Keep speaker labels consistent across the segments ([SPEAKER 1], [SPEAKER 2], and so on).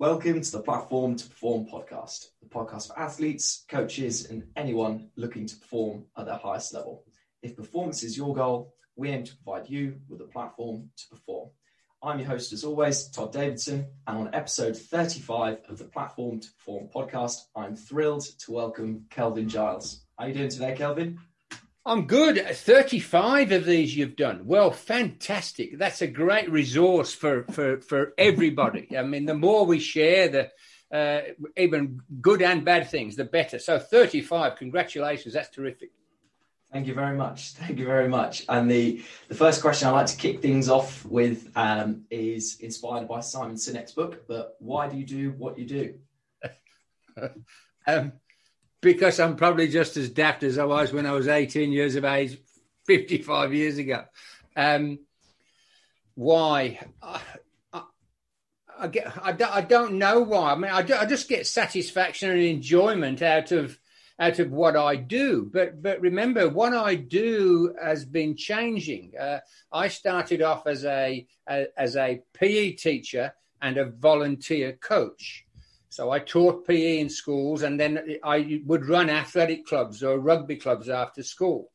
[SPEAKER 1] Welcome to the Platform to Perform podcast, the podcast for athletes, coaches, and anyone looking to perform at their highest level. If performance is your goal, we aim to provide you with a platform to perform. I'm your host, as always, Todd Davidson, and on episode 35 of the Platform to Perform podcast, I'm thrilled to welcome Kelvin Giles. How are you doing today, Kelvin?
[SPEAKER 2] I'm good. 35 of these you've done. Well, fantastic. That's a great resource for, for, for everybody. I mean, the more we share, the uh, even good and bad things, the better. So 35, congratulations. That's terrific.
[SPEAKER 1] Thank you very much. Thank you very much. And the, the first question I like to kick things off with um, is inspired by Simon Sinek's book, but why do you do what you do?
[SPEAKER 2] um, because I'm probably just as daft as I was when I was 18 years of age, 55 years ago. Um, why? I, I, I get. I, I, don't know why. I mean, I, I just get satisfaction and enjoyment out of out of what I do. But but remember, what I do has been changing. Uh, I started off as a, a as a PE teacher and a volunteer coach. So I taught PE in schools, and then I would run athletic clubs or rugby clubs after school.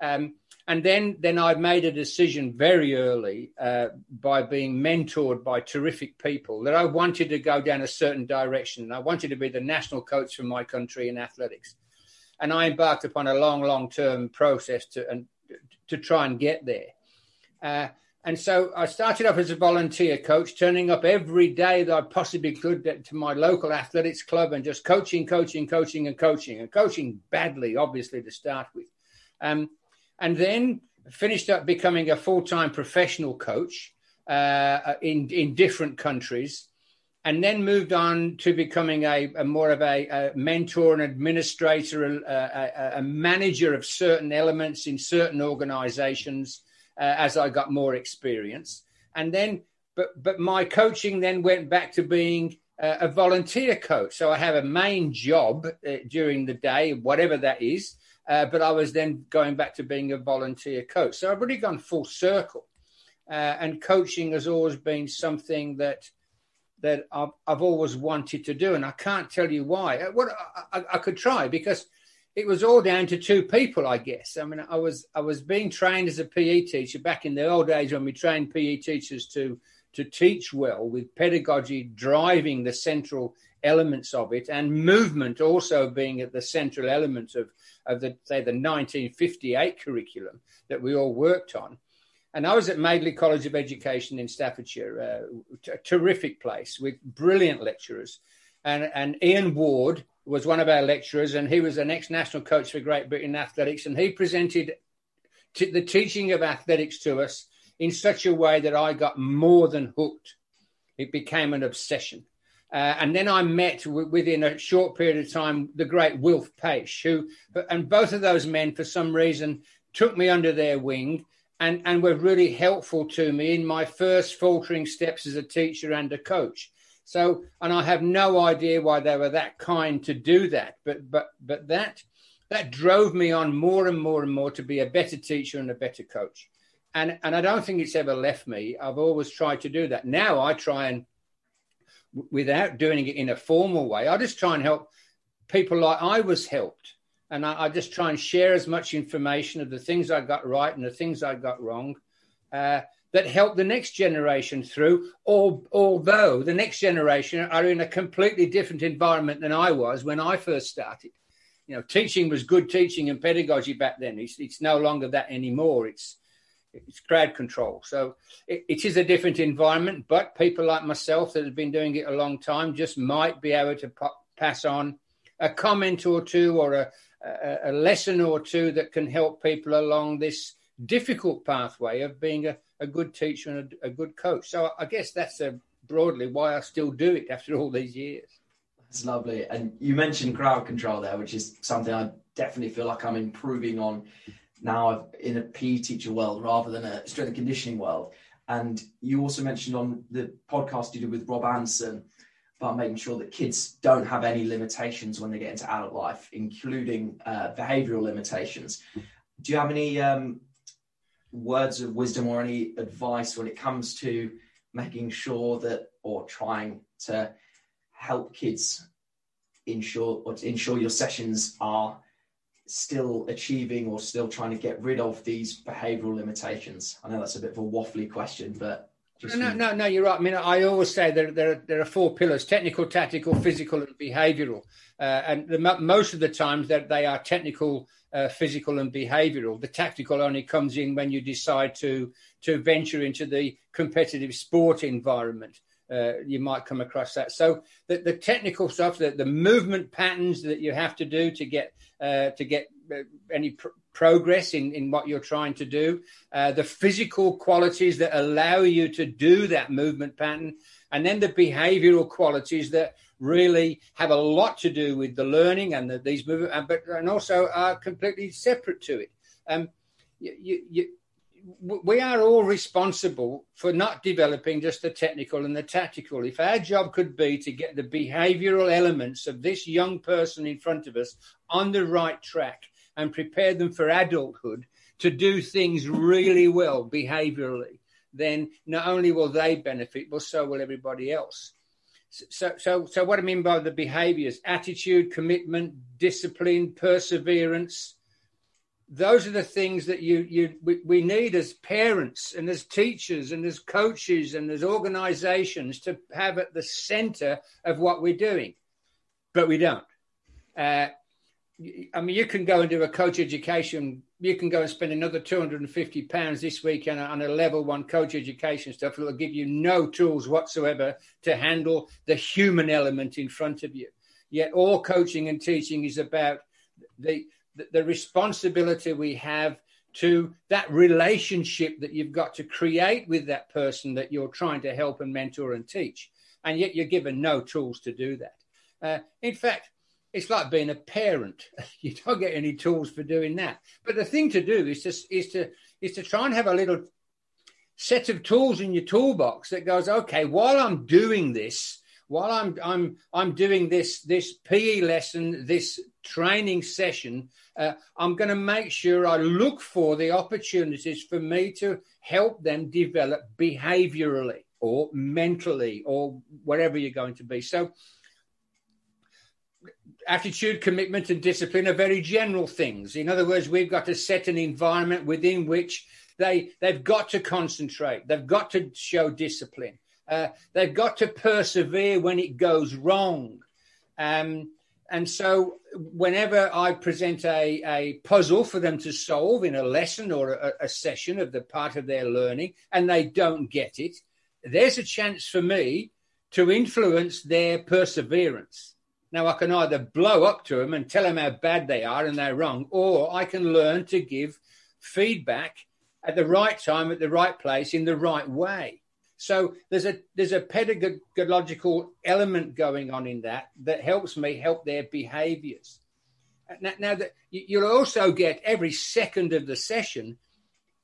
[SPEAKER 2] Um, and then, then I made a decision very early uh, by being mentored by terrific people that I wanted to go down a certain direction. And I wanted to be the national coach for my country in athletics, and I embarked upon a long, long-term process to and to try and get there. Uh, and so I started off as a volunteer coach, turning up every day that I possibly could to my local athletics club and just coaching, coaching, coaching, and coaching, and coaching badly, obviously, to start with. Um, and then finished up becoming a full time professional coach uh, in, in different countries. And then moved on to becoming a, a more of a, a, mentor and administrator, a, a manager of certain elements in certain organizations uh, as I got more experience. And then, but but my coaching then went back to being uh, a volunteer coach. So I have a main job uh, during the day, whatever that is. Uh, but I was then going back to being a volunteer coach. So I've really gone full circle. Uh, and coaching has always been something that that I've, I've always wanted to do, and I can't tell you why. Uh, what I, I, I could try because it was all down to two people, I guess. I mean, I was I was being trained as a PE teacher back in the old days when we trained PE teachers to to teach well with pedagogy driving the central elements of it and movement also being at the central element of, of the say the 1958 curriculum that we all worked on. And I was at Madeley College of Education in Staffordshire, uh, a terrific place with brilliant lecturers. And, and Ian Ward, was one of our lecturers, and he was the next national coach for Great Britain athletics, and he presented t- the teaching of athletics to us in such a way that I got more than hooked. It became an obsession. Uh, and then I met w- within a short period of time the great Wilf Paish, who, and both of those men, for some reason, took me under their wing and, and were really helpful to me in my first faltering steps as a teacher and a coach. So, and I have no idea why they were that kind to do that, but but but that that drove me on more and more and more to be a better teacher and a better coach. And and I don't think it's ever left me. I've always tried to do that. Now I try and without doing it in a formal way, I just try and help people like I was helped. And I, I just try and share as much information of the things I got right and the things I got wrong. Uh, that help the next generation through, although the next generation are in a completely different environment than I was when I first started. You know, teaching was good teaching and pedagogy back then. It's, it's no longer that anymore. It's it's crowd control. So it, it is a different environment, but people like myself that have been doing it a long time just might be able to pass on a comment or two or a, a, a lesson or two that can help people along this difficult pathway of being a, a good teacher and a, a good coach. So I guess that's a, broadly why I still do it after all these years.
[SPEAKER 1] That's lovely. And you mentioned crowd control there, which is something I definitely feel like I'm improving on now in a PE teacher world rather than a strength and conditioning world. And you also mentioned on the podcast you did with Rob Anson about making sure that kids don't have any limitations when they get into adult life, including uh, behavioral limitations. Do you have any um, words of wisdom or any advice when it comes to making sure that or trying to help kids ensure or to ensure your sessions are still achieving or still trying to get rid of these behavioral limitations? I know that's a bit of a waffly question, but
[SPEAKER 2] no, no, no, you're right. I mean, I always say there, there, there are four pillars: technical, tactical, physical, and behavioural. Uh, and the, most of the times that they are technical, uh, physical, and behavioural. The tactical only comes in when you decide to to venture into the competitive sport environment. Uh, you might come across that. So the, the technical stuff, the, the movement patterns that you have to do to get uh, to get uh, any pr- progress in, in what you're trying to do, uh, the physical qualities that allow you to do that movement pattern, and then the behavioral qualities that really have a lot to do with the learning and the, these movement, but and also are completely separate to it. Um, you, you, we are all responsible for not developing just the technical and the tactical. If our job could be to get the behavioral elements of this young person in front of us on the right track, and prepare them for adulthood to do things really well behaviorally, then not only will they benefit, but so will everybody else. So, so, so what I mean by the behaviors, attitude, commitment, discipline, perseverance, those are the things that you, you we, we need as parents and as teachers and as coaches and as organizations to have at the center of what we're doing. But we don't. Uh, I mean, you can go and do a coach education. You can go and spend another two hundred and fifty pounds this week on a, level one coach education stuff. It'll give you no tools whatsoever to handle the human element in front of you. Yet, all coaching and teaching is about the the, the responsibility we have to that relationship that you've got to create with that person that you're trying to help and mentor and teach. And yet, you're given no tools to do that. Uh, in fact, it's like being a parent. You don't get any tools for doing that. But the thing to do is to is to is to try and have a little set of tools in your toolbox that goes, okay, while I'm doing this, while I'm I'm I'm doing this this PE lesson, this training session, uh, I'm going to make sure I look for the opportunities for me to help them develop behaviorally or mentally or whatever you're going to be. So attitude, commitment, and discipline are very general things. In other words, we've got to set an environment within which they they've got to concentrate, they've got to show discipline, uh, they've got to persevere when it goes wrong. Um, and so, whenever I present a, a puzzle for them to solve in a lesson or a, a session of the part of their learning, and they don't get it, there's a chance for me to influence their perseverance. Now, I can either blow up to them and tell them how bad they are and they're wrong, or I can learn to give feedback at the right time, at the right place, in the right way. So there's a there's a pedagogical element going on in that that helps me help their behaviours. Now, now that you'll also get every second of the session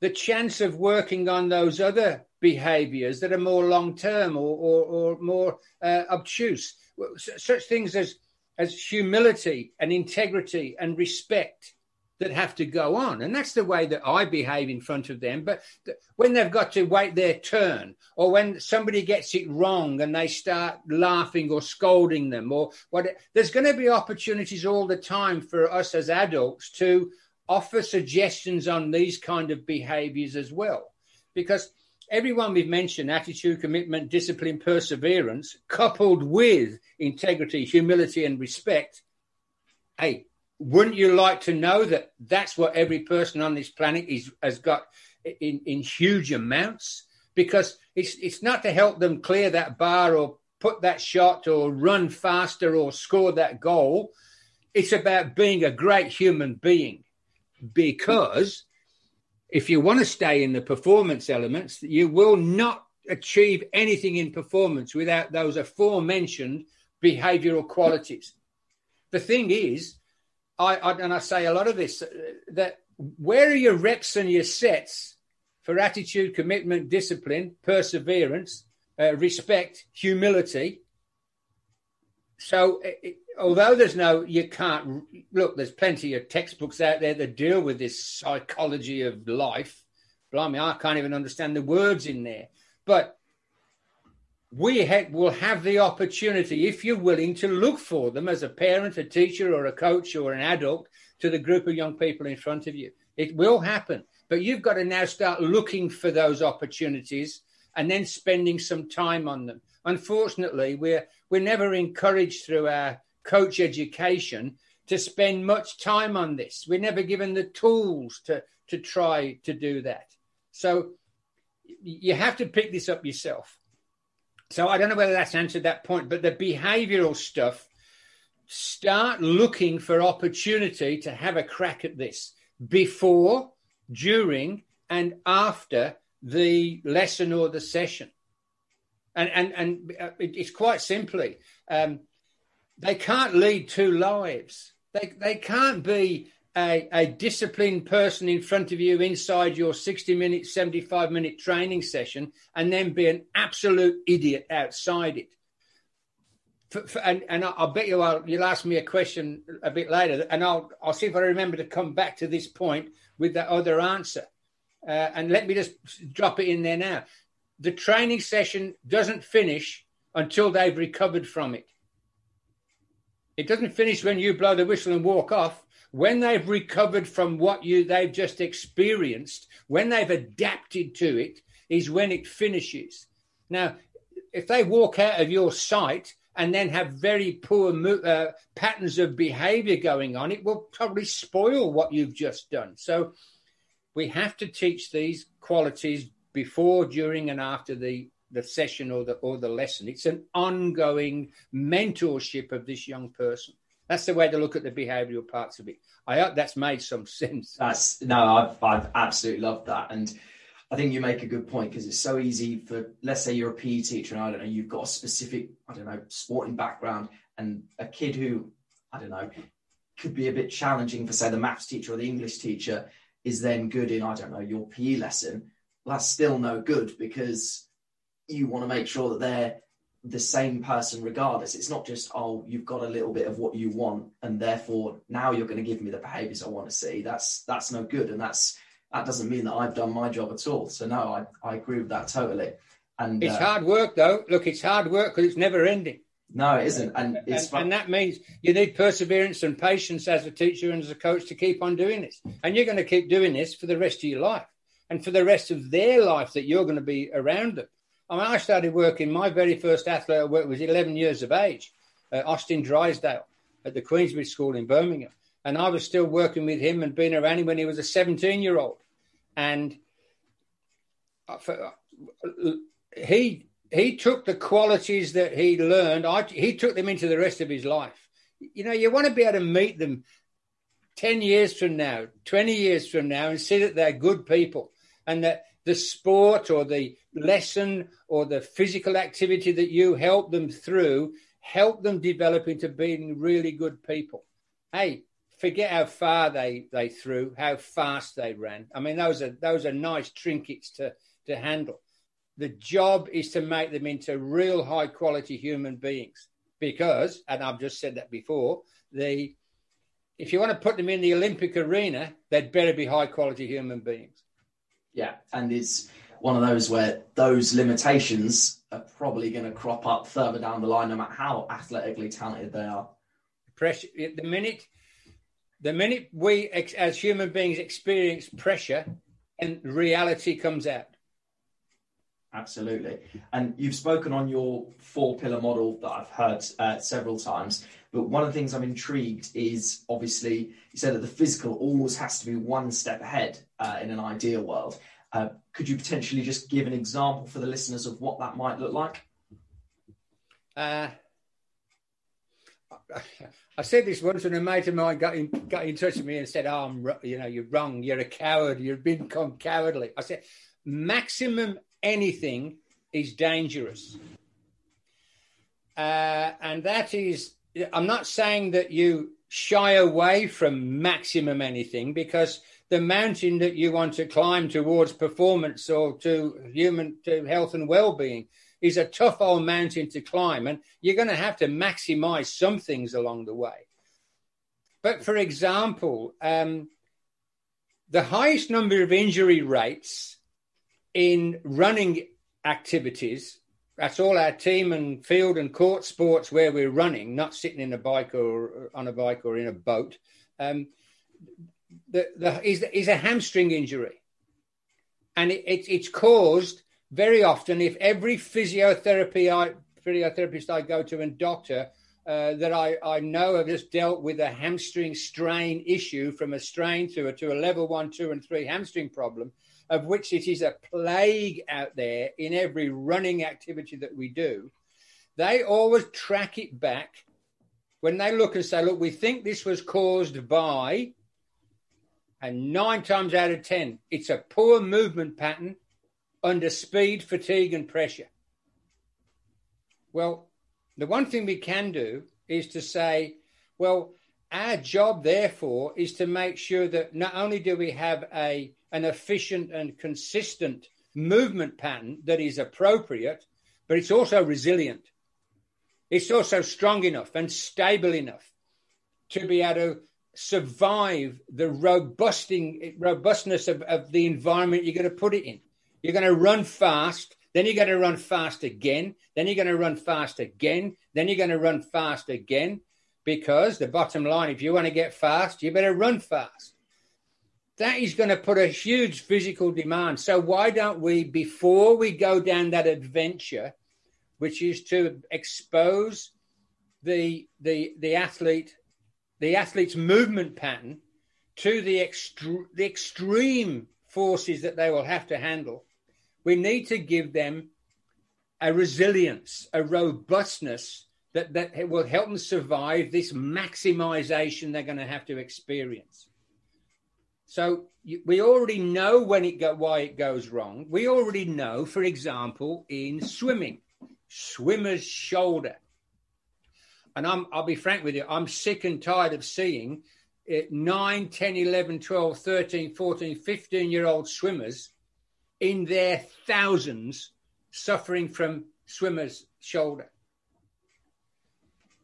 [SPEAKER 2] the chance of working on those other behaviours that are more long term or, or, or, more uh, obtuse such things as as humility and integrity and respect that have to go on. And that's the way that I behave in front of them. But th- when they've got to wait their turn, or when somebody gets it wrong and they start laughing or scolding them, or what, there's going to be opportunities all the time for us as adults to offer suggestions on these kind of behaviors as well. Because everyone we've mentioned attitude, commitment, discipline, perseverance, coupled with integrity, humility, and respect. Hey, wouldn't you like to know that that's what every person on this planet is, has got in, in huge amounts? Because it's, it's not to help them clear that bar or put that shot or run faster or score that goal. It's about being a great human being because if you want to stay in the performance elements, you will not achieve anything in performance without those aforementioned behavioral qualities. The thing is, I, I, and I say a lot of this that where are your reps and your sets for attitude, commitment, discipline, perseverance, uh, respect, humility? So, it, although there's no, you can't look. There's plenty of textbooks out there that deal with this psychology of life. Blimey, I can't even understand the words in there. But we ha- will have the opportunity, if you're willing, to look for them as a parent, a teacher, or a coach, or an adult to the group of young people in front of you. It will happen, but you've got to now start looking for those opportunities and then spending some time on them. Unfortunately, we're we're never encouraged through our coach education to spend much time on this. We're never given the tools to to try to do that. So you have to pick this up yourself. So I don't know whether that's answered that point, but the behavioral stuff, start looking for opportunity to have a crack at this before, during, and after the lesson or the session. And and and uh, it's quite simply, um, they can't lead two lives. They they can't be a, a disciplined person in front of you inside your 60 minute, 75 minute training session and then be an absolute idiot outside it. For, for, and, and I'll bet you I'll, you'll ask me a question a bit later, and I'll I'll see if I remember to come back to this point with that other answer. Uh, and let me just drop it in there now. The training session doesn't finish until they've recovered from it. It doesn't finish when you blow the whistle and walk off when they've recovered from what you they've just experienced, when they've adapted to it, is when it finishes. Now, if they walk out of your sight and then have very poor uh, patterns of behavior going on, it will probably spoil what you've just done. So, we have to teach these qualities before, during, and after the the session or the or the lesson. It's an ongoing mentorship of this young person. That's the way to look at the behavioural parts of it. I hope that's made some sense.
[SPEAKER 1] That's no, I've, I've absolutely loved that, and I think you make a good point because it's so easy for, let's say you're a PE teacher and I don't know, you've got a specific, I don't know, sporting background, and a kid who, I don't know, could be a bit challenging for say the maths teacher or the English teacher is then good in, I don't know, your PE lesson. That's still no good because you want to make sure that they're the same person regardless. It's not just, oh, you've got a little bit of what you want, and therefore now you're going to give me the behaviors I want to see. That's that's no good. And that's that doesn't mean that I've done my job at all. So no, I, I agree with that totally. And
[SPEAKER 2] it's uh, hard work though. Look, it's hard work because it's never ending.
[SPEAKER 1] No, it isn't. And it's
[SPEAKER 2] and, and, that means you need perseverance and patience as a teacher and as a coach to keep on doing this. And you're going to keep doing this for the rest of your life and for the rest of their life that you're going to be around them. I mean, I started working, my very first athlete I worked was 11 years of age, uh, Austin Drysdale at the Queensbridge School in Birmingham. And I was still working with him and being around him when he was a 17 year old. And uh, he he took the qualities that he learned, I, he took them into the rest of his life. You know, you want to be able to meet them 10 years from now, 20 years from now, and see that they're good people and that the sport or the lesson or the physical activity that you help them through help them develop into being really good people. Hey, forget how far they they threw, how fast they ran. I mean, those are those are nice trinkets to to handle. The job is to make them into real high quality human beings because, and I've just said that before, the if you want to put them in the Olympic arena, they'd better be high quality human beings.
[SPEAKER 1] Yeah, and it's one of those where those limitations are probably going to crop up further down the line, no matter how athletically talented they are.
[SPEAKER 2] Pressure. The minute, the minute we as human beings experience pressure, and reality comes out.
[SPEAKER 1] Absolutely. And you've spoken on your four pillar model that I've heard uh, several times. But one of the things I'm intrigued is obviously you said that the physical always has to be one step ahead uh, in an ideal world. Uh, could you potentially just give an example for the listeners of what that might look like?
[SPEAKER 2] Uh, I said this once, and a mate of mine got in, got in touch with me and said, "Oh, I'm, you know, you're wrong. You're a coward. You've become cowardly." I said, "Maximum anything is dangerous, uh, and that is. I'm not saying that you shy away from maximum anything because the mountain that you want to climb towards performance or to human to health and well-being is a tough old mountain to climb and you're going to have to maximize some things along the way but for example um, the highest number of injury rates in running activities that's all our team and field and court sports where we're running, not sitting in a bike or on a bike or in a boat. Um, the, the, is, is a hamstring injury. And it, it, it's caused very often if every physiotherapy I, physiotherapist I go to and doctor uh, that I, I know have just dealt with a hamstring strain issue from a strain to a, to a level one, two, and three hamstring problem, of which it is a plague out there in every running activity that we do. They always track it back when they look and say, look, we think this was caused by, and nine times out of 10, it's a poor movement pattern under speed, fatigue, and pressure. Well, the one thing we can do is to say, well, our job, therefore, is to make sure that not only do we have a, an efficient and consistent movement pattern that is appropriate, but it's also resilient. It's also strong enough and stable enough to be able to survive the robusting, robustness of, of the environment you're going to put it in. You're going to run fast, then you're going to run fast again, then you're going to run fast again, then you're going to run fast again. Because the bottom line, if you want to get fast, you better run fast. That is going to put a huge physical demand. So, why don't we, before we go down that adventure, which is to expose the, the, the athlete the athlete's movement pattern to the, extre- the extreme forces that they will have to handle, we need to give them a resilience, a robustness that, that will help them survive this maximization they're going to have to experience. So we already know when it go, why it goes wrong. We already know, for example, in swimming, swimmer's shoulder and I'm, I'll be frank with you, I'm sick and tired of seeing it, 9, 10, 11, 12, 13, 14, 15 year old swimmers in their thousands suffering from swimmer's shoulder.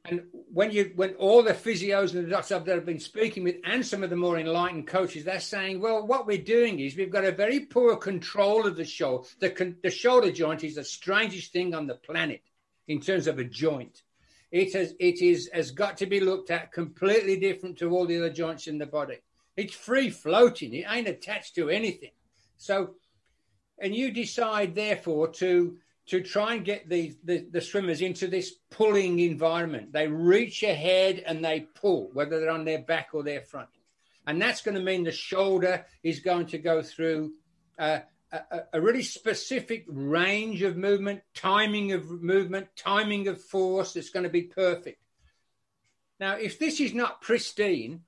[SPEAKER 2] And when you when all the physios and the doctors that have been speaking with, and some of the more enlightened coaches, they're saying, well, what we're doing is we've got a very poor control of the shoulder. The, the shoulder joint is the strangest thing on the planet in terms of a joint. It has it is has got to be looked at completely different to all the other joints in the body. It's free floating. It ain't attached to anything. So, and you decide therefore to to try and get the, the, the swimmers into this pulling environment. They reach ahead and they pull, whether they're on their back or their front. And that's going to mean the shoulder is going to go through uh, a, a, really specific range of movement, timing of movement, timing of force that's going to be perfect. Now, if this is not pristine,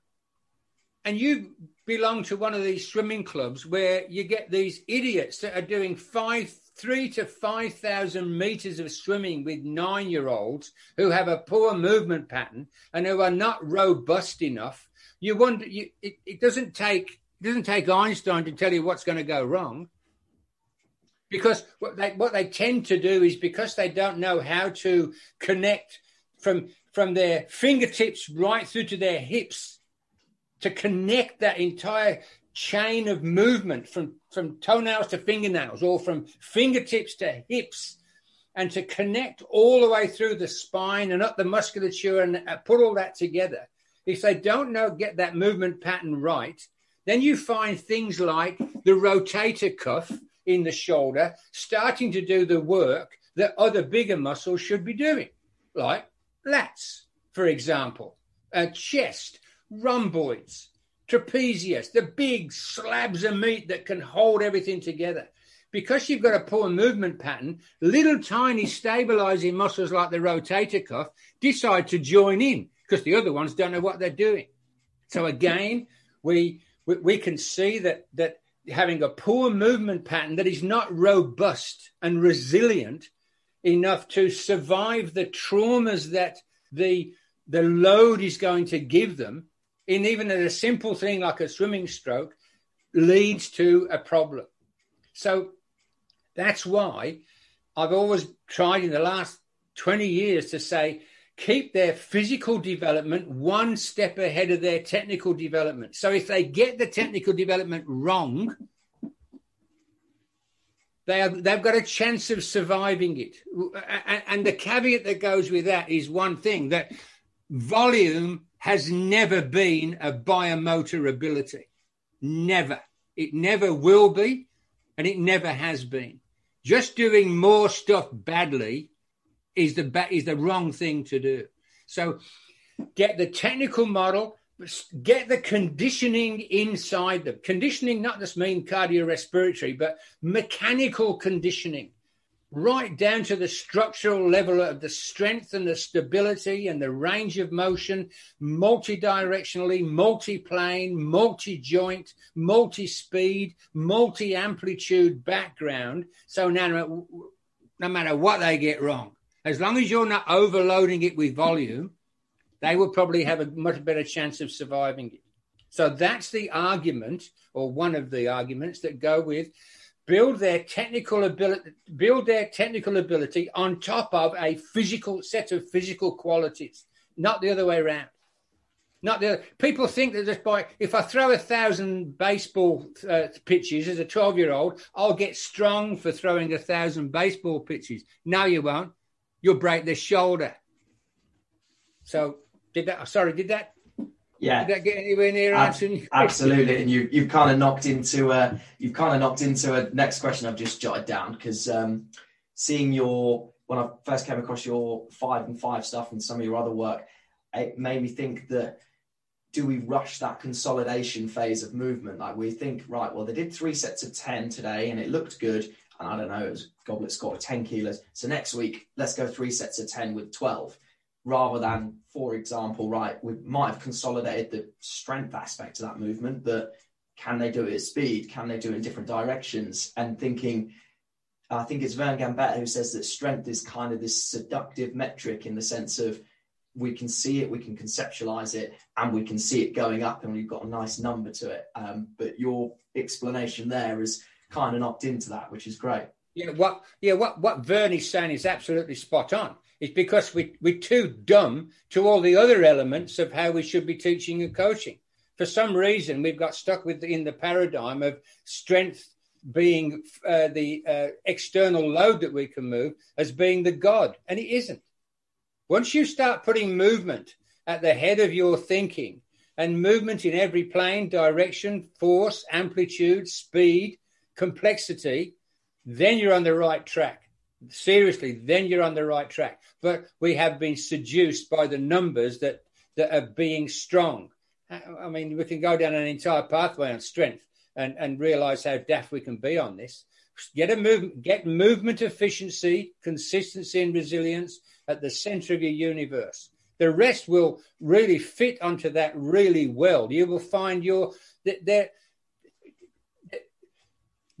[SPEAKER 2] and you belong to one of these swimming clubs where you get these idiots that are doing five, three to five thousand meters of swimming with nine-year-olds who have a poor movement pattern and who are not robust enough, you wonder. You, it, it doesn't take it doesn't take Einstein to tell you what's going to go wrong because what they what they tend to do is because they don't know how to connect from from their fingertips right through to their hips to connect that entire chain of movement from from toenails to fingernails or from fingertips to hips and to connect all the way through the spine and up the musculature and uh, put all that together. If they don't know get that movement pattern right then you find things like the rotator cuff in the shoulder, starting to do the work that other bigger muscles should be doing, like lats, for example, a chest, rhomboids, trapezius, the big slabs of meat that can hold everything together. Because you've got a poor movement pattern, little tiny stabilizing muscles like the rotator cuff decide to join in because the other ones don't know what they're doing. So again, we we, we can see that that having a poor movement pattern that is not robust and resilient enough to survive the traumas that the the load is going to give them in even a simple thing like a swimming stroke leads to a problem. So that's why i've always tried in the last 20 years to say keep their physical development one step ahead of their technical development. So if they get the technical development wrong, they have, they've got a chance of surviving it. And the caveat that goes with that is one thing that volume has never been a biomotor ability. Never. It never will be, and it never has been. Just doing more stuff badly is the ba- is the wrong thing to do. So get the technical model, get the conditioning inside them. Conditioning not just mean cardiorespiratory, but mechanical conditioning, right down to the structural level of the strength and the stability and the range of motion, multi-directionally, multi-plane, multi-joint, multi-speed, multi-amplitude background. So now, no matter what they get wrong, as long as you're not overloading it with volume, they will probably have a much better chance of surviving it. So that's the argument, or one of the arguments that go with build their technical ability, build their technical ability on top of a physical set of physical qualities, not the other way around. Not the other. people think that just by if I throw a thousand baseball uh, pitches as a twelve year old, I'll get strong for throwing a thousand baseball pitches. No, you won't you'll break the shoulder. So did that? Sorry, did that?
[SPEAKER 1] Yeah.
[SPEAKER 2] Did that get anywhere near Ab- answering?
[SPEAKER 1] Absolutely, and you you've kind of knocked into a you've kind of knocked into a next question I've just jotted down because um, seeing your when I first came across your five and five stuff and some of your other work, it made me think that do we rush that consolidation phase of movement? Like we think, right, well, they did three sets of 10 today and it looked good I don't know, it was Goblet squat 10 kilos. So next week, let's go three sets of 10 with 12, rather than, for example, right, we might have consolidated the strength aspect of that movement, but can they do it at speed? Can they do it in different directions? And thinking, I think it's Vern Gambetta who says that strength is kind of this seductive metric in the sense of we can see it, we can conceptualize it, and we can see it going up, and we've got a nice number to it. Um, but your explanation there is kind of knocked into that, which is great.
[SPEAKER 2] Yeah, what yeah, what what Verney's saying is absolutely spot on. It's because we we're too dumb to all the other elements of how we should be teaching and coaching. For some reason, we've got stuck with in the paradigm of strength being uh, the uh, external load that we can move as being the god, and it isn't. Once you start putting movement at the head of your thinking and movement in every plane, direction, force, amplitude, speed, complexity, then you're on the right track. Seriously, then you're on the right track. But we have been seduced by the numbers that, that are being strong. I mean, we can go down an entire pathway on strength and, and realize how daft we can be on this. Get a move, get movement efficiency, consistency, and resilience at the center of your universe. The rest will really fit onto that really well. You will find your that there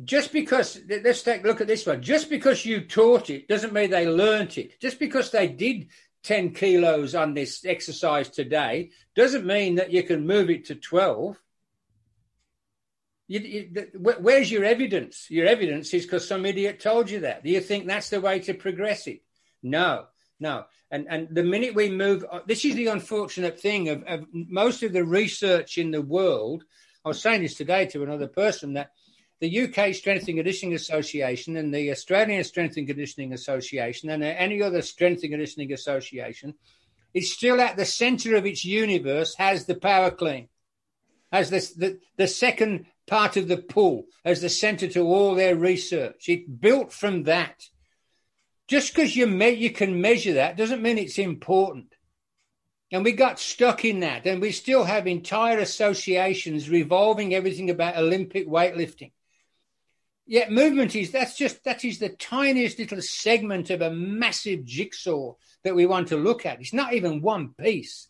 [SPEAKER 2] just because let's take a look at this one. Just because you taught it doesn't mean they learnt it. Just because they did 10 kilos on this exercise today doesn't mean that you can move it to 12 you, you, where's your evidence? Your evidence is because some idiot told you that. Do you think that's the way to progress it? No no. And and the minute we move uh, this is the unfortunate thing of, of most of the research in the world i was saying this today to another person that the UK Strength and Conditioning Association and the Australian Strength and Conditioning Association and any other strength and conditioning association is still at the center of its universe has the power clean, has this, the, the second part of the pull as the center to all their research. It built from that. Just because you, me- you can measure that doesn't mean it's important. And we got stuck in that. And we still have entire associations revolving everything about Olympic weightlifting. Yeah, movement is that's just that is the tiniest little segment of a massive jigsaw that we want to look at. It's not even one piece.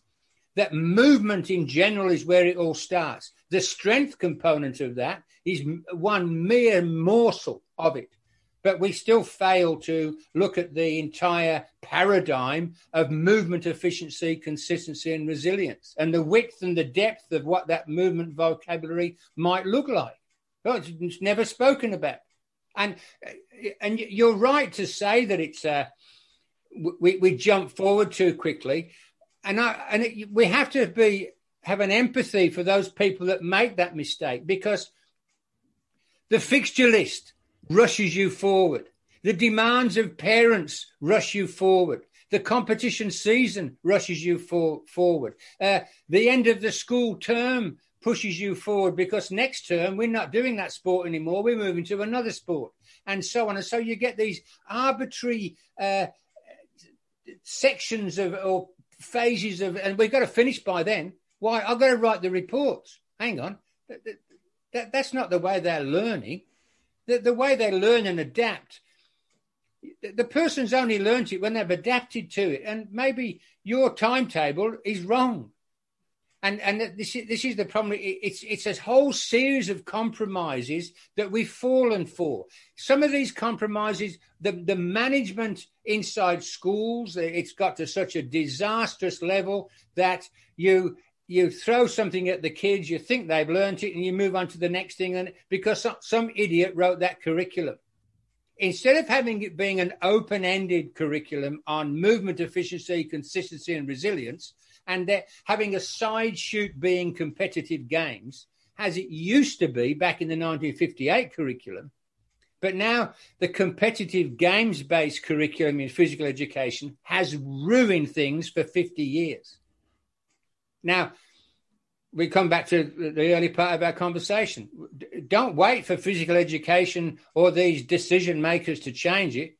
[SPEAKER 2] That movement in general is where it all starts. The strength component of that is one mere morsel of it. But we still fail to look at the entire paradigm of movement efficiency, consistency, and resilience, and the width and the depth of what that movement vocabulary might look like. Oh, it's never spoken about. And and you're right to say that it's uh, we we jump forward too quickly, and I and it, we have to be have an empathy for those people that make that mistake because the fixture list rushes you forward. The demands of parents rush you forward. The competition season rushes you for, forward. Uh, the end of the school term pushes you forward because next term we're not doing that sport anymore. We're moving to another sport, and so on. And so you get these arbitrary uh, sections of or phases of, and we've got to finish by then. Why? I've got to write the reports. Hang on, that, that, that's not the way they're learning. The, the way they learn and adapt the person's only learnt it when they've adapted to it, and maybe your timetable is wrong. And and this is, this is the problem. It's it's a whole series of compromises that we've fallen for. Some of these compromises, the the management inside schools, it's got to such a disastrous level that you you throw something at the kids, you think they've learnt it, and you move on to the next thing, and because some, some idiot wrote that curriculum instead of having it being an open-ended curriculum on movement efficiency, consistency, and resilience, and having a side shoot being competitive games, as it used to be back in the 1958 curriculum. But now the competitive games based curriculum in physical education has ruined things for 50 years. Now, we come back to the early part of our conversation. Don't wait for physical education or these decision makers to change it.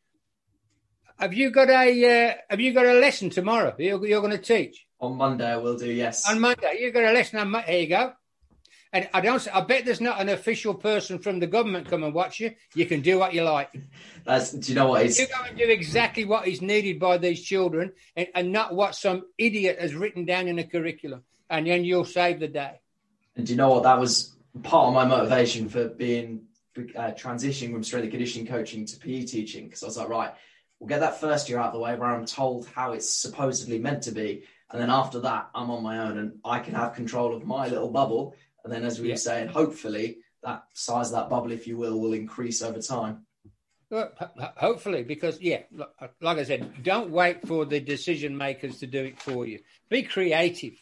[SPEAKER 2] Have you got a uh, Have you got a lesson tomorrow? You're, you're going to teach
[SPEAKER 1] on Monday. I will do. Yes,
[SPEAKER 2] on Monday you've got a lesson. On Monday. Here you go. And I don't. I bet there's not an official person from the government come and watch you. You can do what you like.
[SPEAKER 1] That's. Do you know what? It's...
[SPEAKER 2] You go and do exactly what is needed by these children, and, and not what some idiot has written down in a curriculum and then you'll save the day.
[SPEAKER 1] And do you know what? That was part of my motivation for being uh, transitioning from strength and conditioning coaching to PE teaching because I was like, right, we'll get that first year out of the way where I'm told how it's supposedly meant to be, and then after that, I'm on my own and I can have control of my little bubble. And then, as we yeah. were saying, hopefully that size of that bubble, if you will, will increase over time.
[SPEAKER 2] Well, hopefully, because yeah, like I said, don't wait for the decision makers to do it for you. Be creative.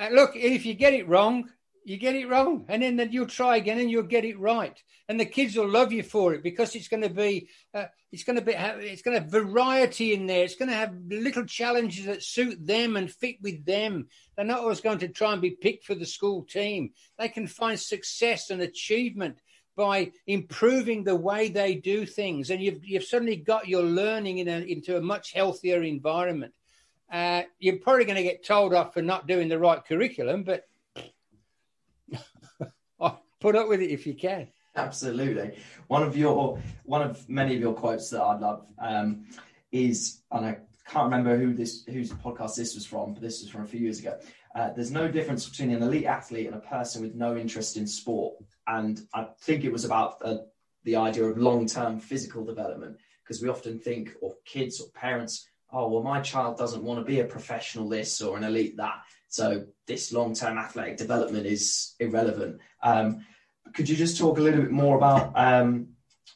[SPEAKER 2] Uh, look, if you get it wrong, you get it wrong, and then, you'll try again and you'll get it right, and the kids will love you for it because it's going to be, uh, it's going to be, it's going to have variety in there. It's going to have little challenges that suit them and fit with them. They're not always going to try and be picked for the school team. They can find success and achievement by improving the way they do things, and you've you've suddenly got your learning in a, into a much healthier environment. Uh, you're probably going to get told off for not doing the right curriculum, but put up with it if you can.
[SPEAKER 1] Absolutely. One of your one of many of your quotes that I love um, is, and I can't remember who this whose podcast this was from, but this was from a few years ago. Uh, there's no difference between an elite athlete and a person with no interest in sport, and I think it was about uh, the idea of long-term physical development because we often think, or kids or parents oh, well, my child doesn't want to be a professional this or an elite that. So this long term athletic development is irrelevant. Um, could you just talk a little bit more about? Um,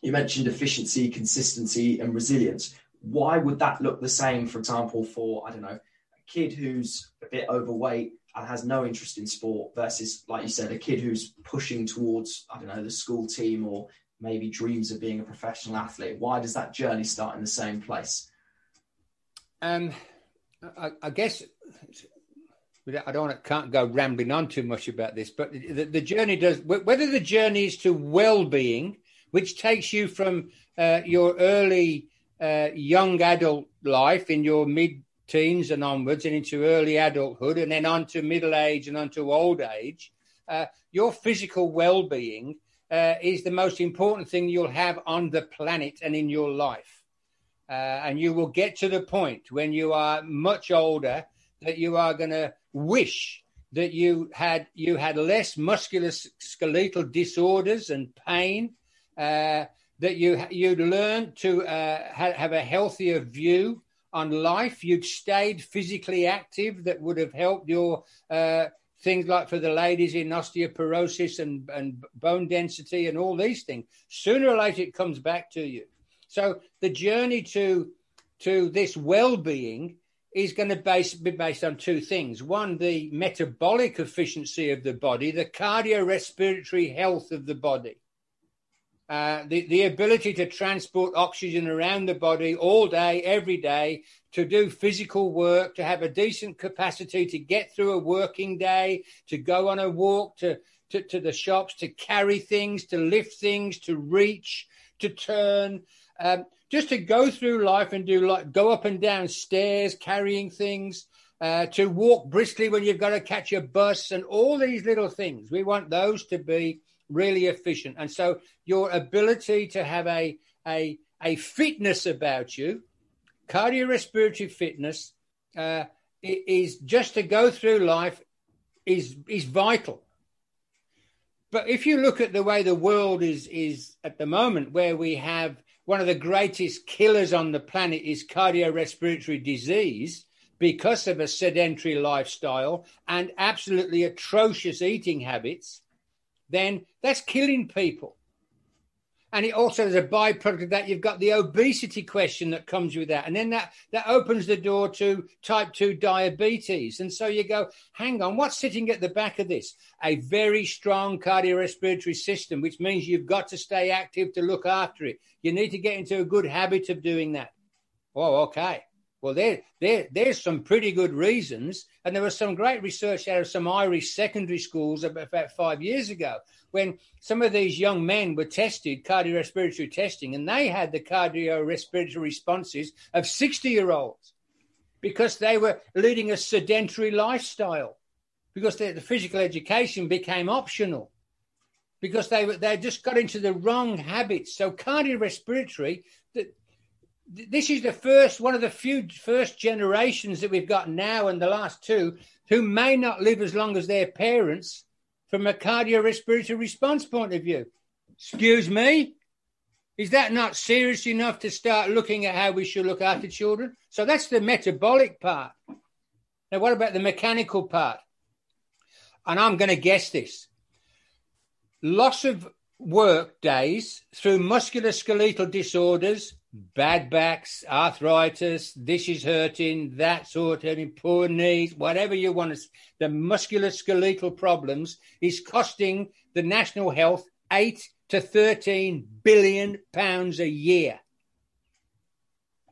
[SPEAKER 1] you mentioned efficiency, consistency, and resilience. Why would that look the same, for example, for, I don't know, a kid who's a bit overweight and has no interest in sport versus, like you said, a kid who's pushing towards, I don't know, the school team or maybe dreams of being a professional athlete? Why does that journey start in the same place?
[SPEAKER 2] Um, I, I guess I don't to, can't go rambling on too much about this, but the, the journey does whether the journey is to well-being, which takes you from uh, your early uh, young adult life in your mid-teens and onwards, and into early adulthood, and then on to middle age and onto old age. Uh, your physical well-being uh, is the most important thing you'll have on the planet and in your life. Uh, and you will get to the point when you are much older that you are going to wish that you had you had less musculoskeletal disorders and pain. Uh, that you you'd learned to uh, ha- have a healthier view on life. You'd stayed physically active. That would have helped your uh, things like for the ladies in osteoporosis and, and bone density and all these things. Sooner or later, it comes back to you. So the journey to to this well-being is going to base, be based on two things. One, the metabolic efficiency of the body, the cardiorespiratory health of the body. uh, the, the ability to transport oxygen around the body all day, every day, to do physical work, to have a decent capacity to get through a working day, to go on a walk, to, to, to the shops, to carry things, to lift things, to reach, to turn, um, just to go through life and do like go up and down stairs, carrying things, uh, to walk briskly when you've got to catch a bus, and all these little things. We want those to be really efficient. And so your ability to have a a a fitness about you, cardiorespiratory fitness, uh, is just to go through life is is vital. But if you look at the way the world is is at the moment, where we have one of the greatest killers on the planet is cardiorespiratory disease because of a sedentary lifestyle and absolutely atrocious eating habits, then that's killing people. And it also, as a byproduct of that, you've got the obesity question that comes with that. And then that, that opens the door to type 2 diabetes. And so you go, hang on, what's sitting at the back of this? A very strong cardiorespiratory system, which means you've got to stay active to look after it. You need to get into a good habit of doing that. Oh, okay. Well, there, there, there's some pretty good reasons. And there was some great research out of some Irish secondary schools about five years ago when some of these young men were tested, cardiorespiratory testing, and they had the cardiorespiratory responses of 60 year olds because they were leading a sedentary lifestyle, because the, physical education became optional, because they, they just got into the wrong habits. So, cardiorespiratory, this is the first one of the few first generations that we've got now and the last two who may not live as long as their parents from a cardiorespiratory response point of view. Excuse me? Is that not serious enough to start looking at how we should look after children? So that's the metabolic part. Now, what about the mechanical part? And I'm going to guess this loss of work days through musculoskeletal disorders, bad backs, arthritis, this is hurting, that sort of hurting, poor knees, whatever you want to, the musculoskeletal problems is costing the national health eight to 13 billion pounds a year.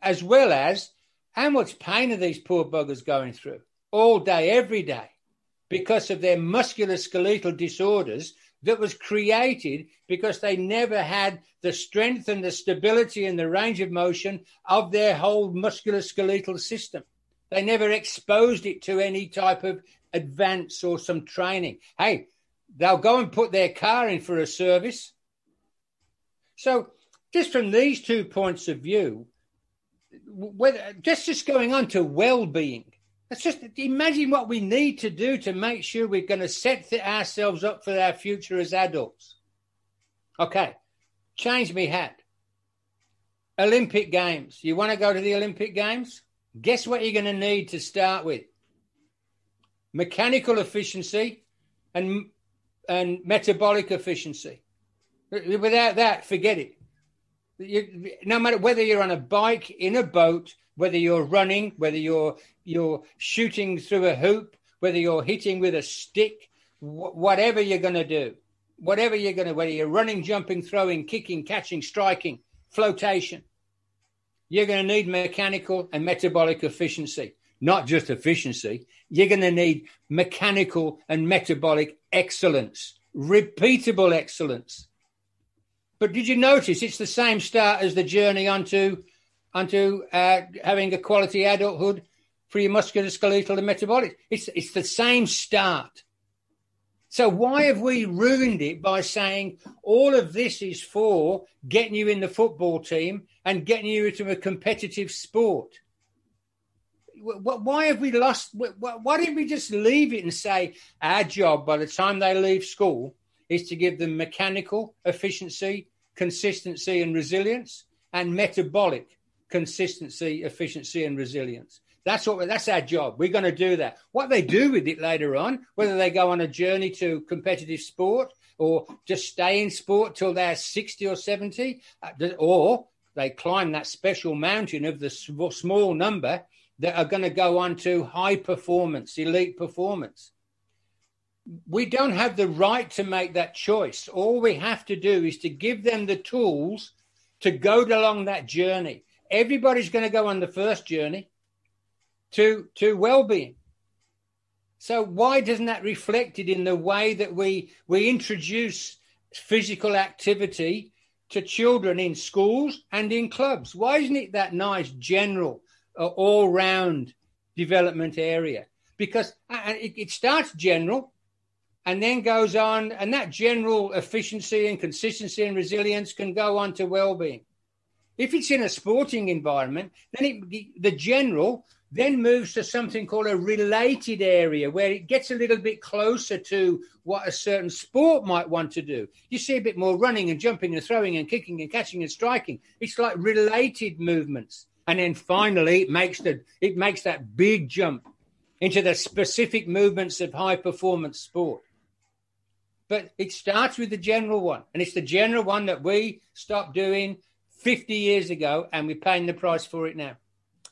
[SPEAKER 2] As well as how much pain are these poor buggers going through all day, every day, because of their musculoskeletal disorders that was created because they never had the strength and the stability and the range of motion of their whole musculoskeletal system. They never exposed it to any type of advance or some training. Hey, they'll go and put their car in for a service. So, just from these two points of view, whether, just just going on to well-being, Let's just imagine what we need to do to make sure we're going to set ourselves up for our future as adults. Okay, change me hat. Olympic Games. You want to go to the Olympic Games? Guess what you're going to need to start with? Mechanical efficiency and, and metabolic efficiency. Without that, forget it. You, no matter whether you're on a bike, in a boat, whether you're running, whether you're you're shooting through a hoop, whether you're hitting with a stick, wh- whatever you're going to do, whatever you're going to, whether you're running, jumping, throwing, kicking, catching, striking, flotation, you're going to need mechanical and metabolic efficiency. Not just efficiency, you're going to need mechanical and metabolic excellence, repeatable excellence. But did you notice it's the same start as the journey onto onto uh, having a quality adulthood for your musculoskeletal and metabolic. It's, it's the same start. So why have we ruined it by saying all of this is for getting you in the football team and getting you into a competitive sport? Why have we lost? Why didn't we just leave it and say our job by the time they leave school is to give them mechanical efficiency, consistency, and resilience, and metabolic consistency, efficiency, and resilience. That's what that's our job. We're going to do that. What they do with it later on, whether they go on a journey to competitive sport or just stay in sport till they're 60 or 70, uh, or they climb that special mountain of the small number that are going to go on to high performance, elite performance. We don't have the right to make that choice. All we have to do is to give them the tools to go along that journey. Everybody's going to go on the first journey to to well-being. So why doesn't that reflected in the way that we we introduce physical activity to children in schools and in clubs? Why isn't it that nice general uh, all-round development area? Because uh, it, it starts general and then goes on, and that general efficiency and consistency and resilience can go on to well-being. If it's in a sporting environment, then it, the general then moves to something called a related area where it gets a little bit closer to what a certain sport might want to do. You see a bit more running and jumping and throwing and kicking and catching and striking. It's like related movements. And then finally it makes the it makes that big jump into the specific movements of high performance sport. But it starts with the general one. And it's the general one that we stopped doing 50 years ago, and we're paying the price for it now.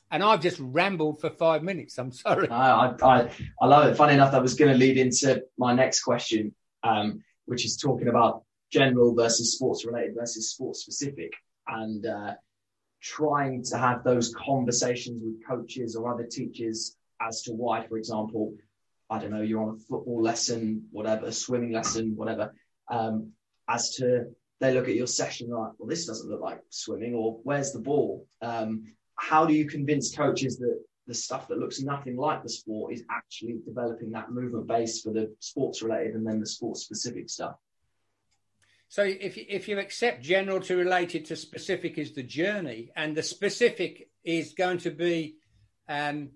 [SPEAKER 2] And I've just rambled for five minutes. I'm sorry.
[SPEAKER 1] I, I, I love it. Funny enough, that was going to lead into my next question, um, which is talking about general versus sports related versus sports specific. And uh, trying to have those conversations with coaches or other teachers as to why, for example, I don't know, you're on a football lesson, whatever, swimming lesson, whatever, um, as to they look at your session like, well, this doesn't look like swimming, or where's the ball? Um, how do you convince coaches that the stuff that looks nothing like the sport is actually developing that movement base for the sports related and then the sports specific stuff?
[SPEAKER 2] So if you, if you accept general to related to specific is the journey, and the specific is going to be um,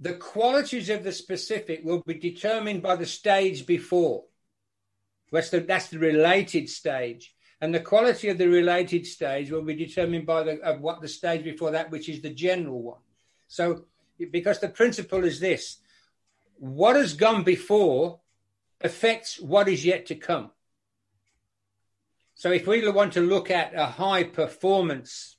[SPEAKER 2] the qualities of the specific will be determined by the stage before. That's the, that's the related stage. And the quality of the related stage will be determined by the, of what the stage before that, which is the general one. So, because the principle is this what has gone before affects what is yet to come. So, if we want to look at a high performance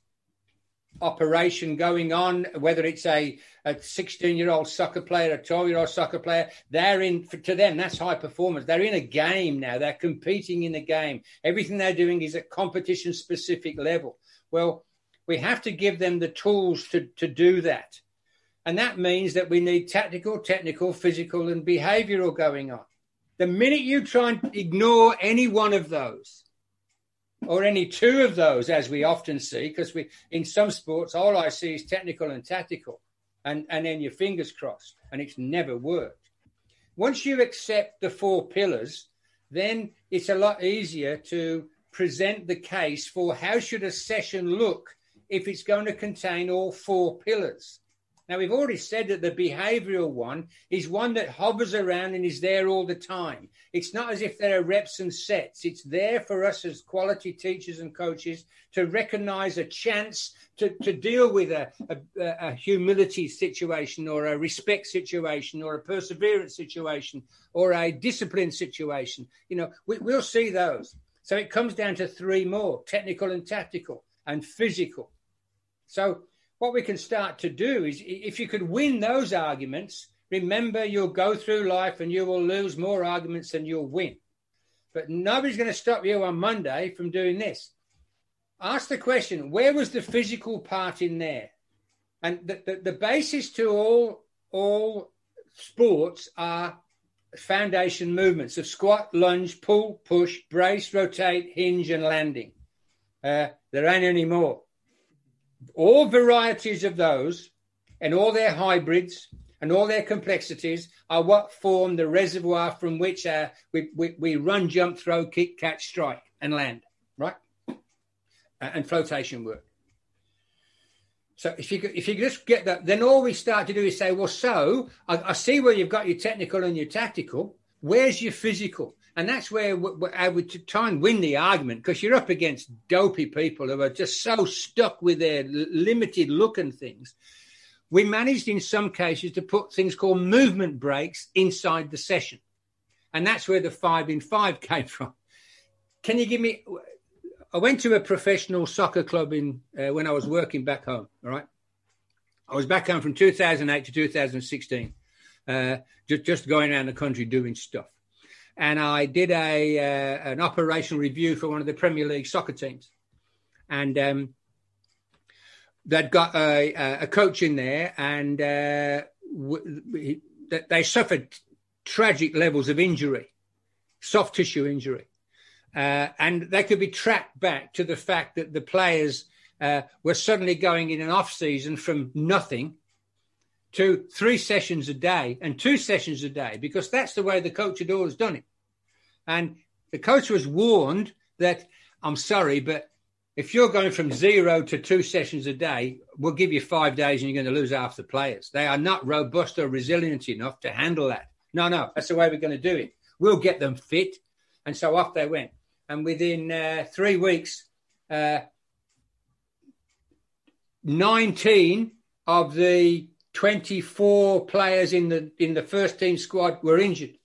[SPEAKER 2] operation going on, whether it's a, a 16 year old soccer player, a 12 year old soccer player, they're in, to them, that's high performance. They're in a game now. They're competing in a game. Everything they're doing is at competition specific level. Well, we have to give them the tools to, to do that. And that means that we need tactical, technical, physical, and behavioral going on. The minute you try and ignore any one of those, or any two of those, as we often see, because we in some sports all I see is technical and tactical, and and then your fingers crossed, and it's never worked. Once you accept the four pillars, then it's a lot easier to present the case for how should a session look if it's going to contain all four pillars. Now, we've already said that the behavioral one is one that hovers around and is there all the time. It's not as if there are reps and sets. It's there for us as quality teachers and coaches to recognize a chance to, to deal with a, a, a humility situation or a respect situation or a perseverance situation or a discipline situation. You know, we, we'll see those. So it comes down to three more technical and tactical and physical. So what we can start to do is if you could win those arguments, remember you'll go through life and you will lose more arguments than you'll win. But nobody's going to stop you on Monday from doing this. Ask the question where was the physical part in there? And the, the, the basis to all, all sports are foundation movements of squat, lunge, pull, push, brace, rotate, hinge, and landing. Uh, there ain't any more all varieties of those and all their hybrids and all their complexities are what form the reservoir from which uh, we, we, we, run, jump, throw, kick, catch, strike, and land, right? Uh, and flotation work. So if you if you just get that, then all we start to do is say, well, so I, I see where you've got your technical and your tactical. Where's your physical? And that's where I would try and win the argument because you're up against dopey people who are just so stuck with their limited look and things. We managed in some cases to put things called movement breaks inside the session. And that's where the five in five came from. Can you give me? I went to a professional soccer club in uh, when I was working back home. All right, I was back home from 2008 to 2016, uh, just just going around the country doing stuff. And I did a uh, an operational review for one of the Premier League soccer teams, and um, they'd got a, a coach in there, and uh, w- they suffered tragic levels of injury, soft tissue injury, uh, and they could be tracked back to the fact that the players uh, were suddenly going in an off season from nothing to three sessions a day and two sessions a day because that's the way the coach had always done it. And the coach was warned that I'm sorry, but if you're going from zero to two sessions a day, we'll give you five days and you're going to lose half the players. They are not robust or resilient enough to handle that. No, no, that's the way we're going to do it. We'll get them fit. And so off they went. And within uh, three weeks, uh, 19 of the 24 players in the in the first team squad were injured.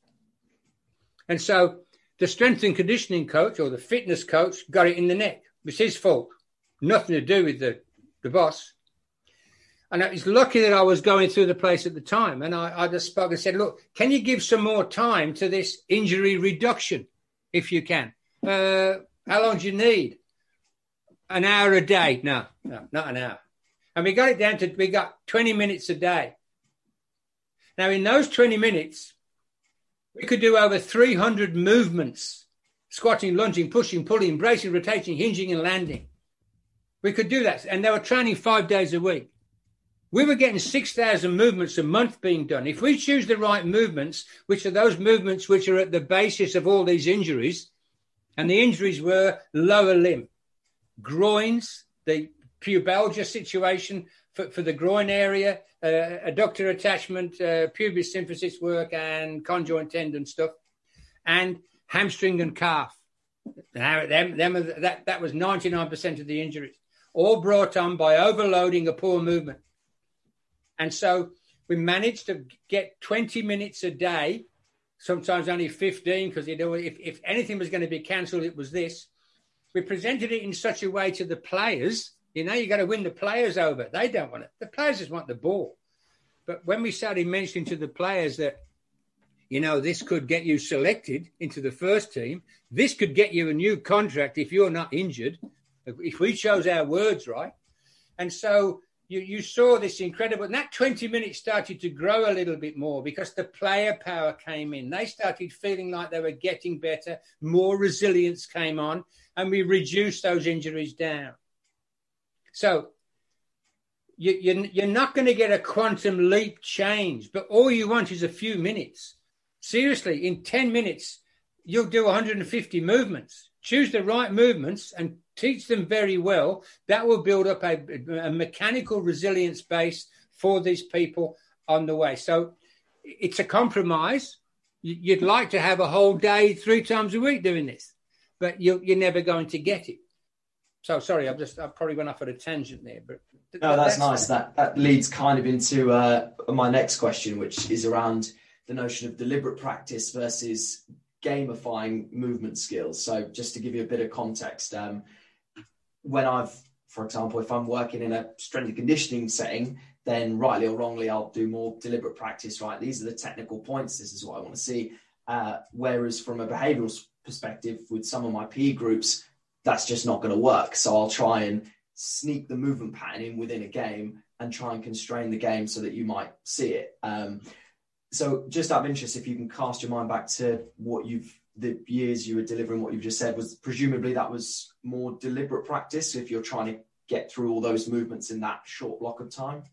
[SPEAKER 2] And so the strength and conditioning coach or the fitness coach got it in the neck. It was his fault. Nothing to do with the, the boss. And it was lucky that I was going through the place at the time. And I, I just spoke and said, look, can you give some more time to this injury reduction if you can? Uh, how long do you need? An hour a day? No, no, not an hour. And we got it down to, we got 20 minutes a day. Now, in those 20 minutes, we could do over 300 movements squatting, lunging, pushing, pulling, bracing, rotating, hinging, and landing. We could do that. And they were training five days a week. We were getting 6,000 movements a month being done. If we choose the right movements, which are those movements which are at the basis of all these injuries, and the injuries were lower limb, groins, the pubalgia situation for, for the groin area, uh, adductor attachment, uh, pubis symphysis work, and conjoint tendon stuff, and hamstring and calf. Now, them, them, that, that was 99% of the injuries, all brought on by overloading a poor movement. And so we managed to get 20 minutes a day, sometimes only 15, because you know, if, if anything was going to be cancelled, it was this. We presented it in such a way to the players you know, you got to win the players over. They don't want it. The players just want the ball. But when we started mentioning to the players that, you know, this could get you selected into the first team, this could get you a new contract if you're not injured, if we chose our words right. And so you, you saw this incredible, and that 20 minutes started to grow a little bit more because the player power came in. They started feeling like they were getting better, more resilience came on, and we reduced those injuries down. So you, you're, you're not going to get a quantum leap change, but all you want is a few minutes. Seriously, in 10 minutes, you'll do 150 movements. Choose the right movements and teach them very well. That will build up a, a mechanical resilience base for these people on the way. So it's a compromise. You'd like to have a whole day, three times a week doing this, but you're never going to get it. So sorry, I've just I probably went off at a tangent there, but
[SPEAKER 1] no, that's, that's nice. That that leads kind of into uh, my next question, which is around the notion of deliberate practice versus gamifying movement skills. So just to give you a bit of context, um, when I've, for example, if I'm working in a strength and conditioning setting, then rightly or wrongly, I'll do more deliberate practice. Right, these are the technical points. This is what I want to see. Uh, whereas from a behavioural perspective, with some of my peer groups, that's just not going to work. So I'll try and sneak the movement pattern in within a game and try and constrain the game so that you might see it. Um, so just out of interest, if you can cast your mind back to what you've the years you were delivering what you've just said was presumably that was more deliberate practice if you're trying to get through all those movements in that short block of time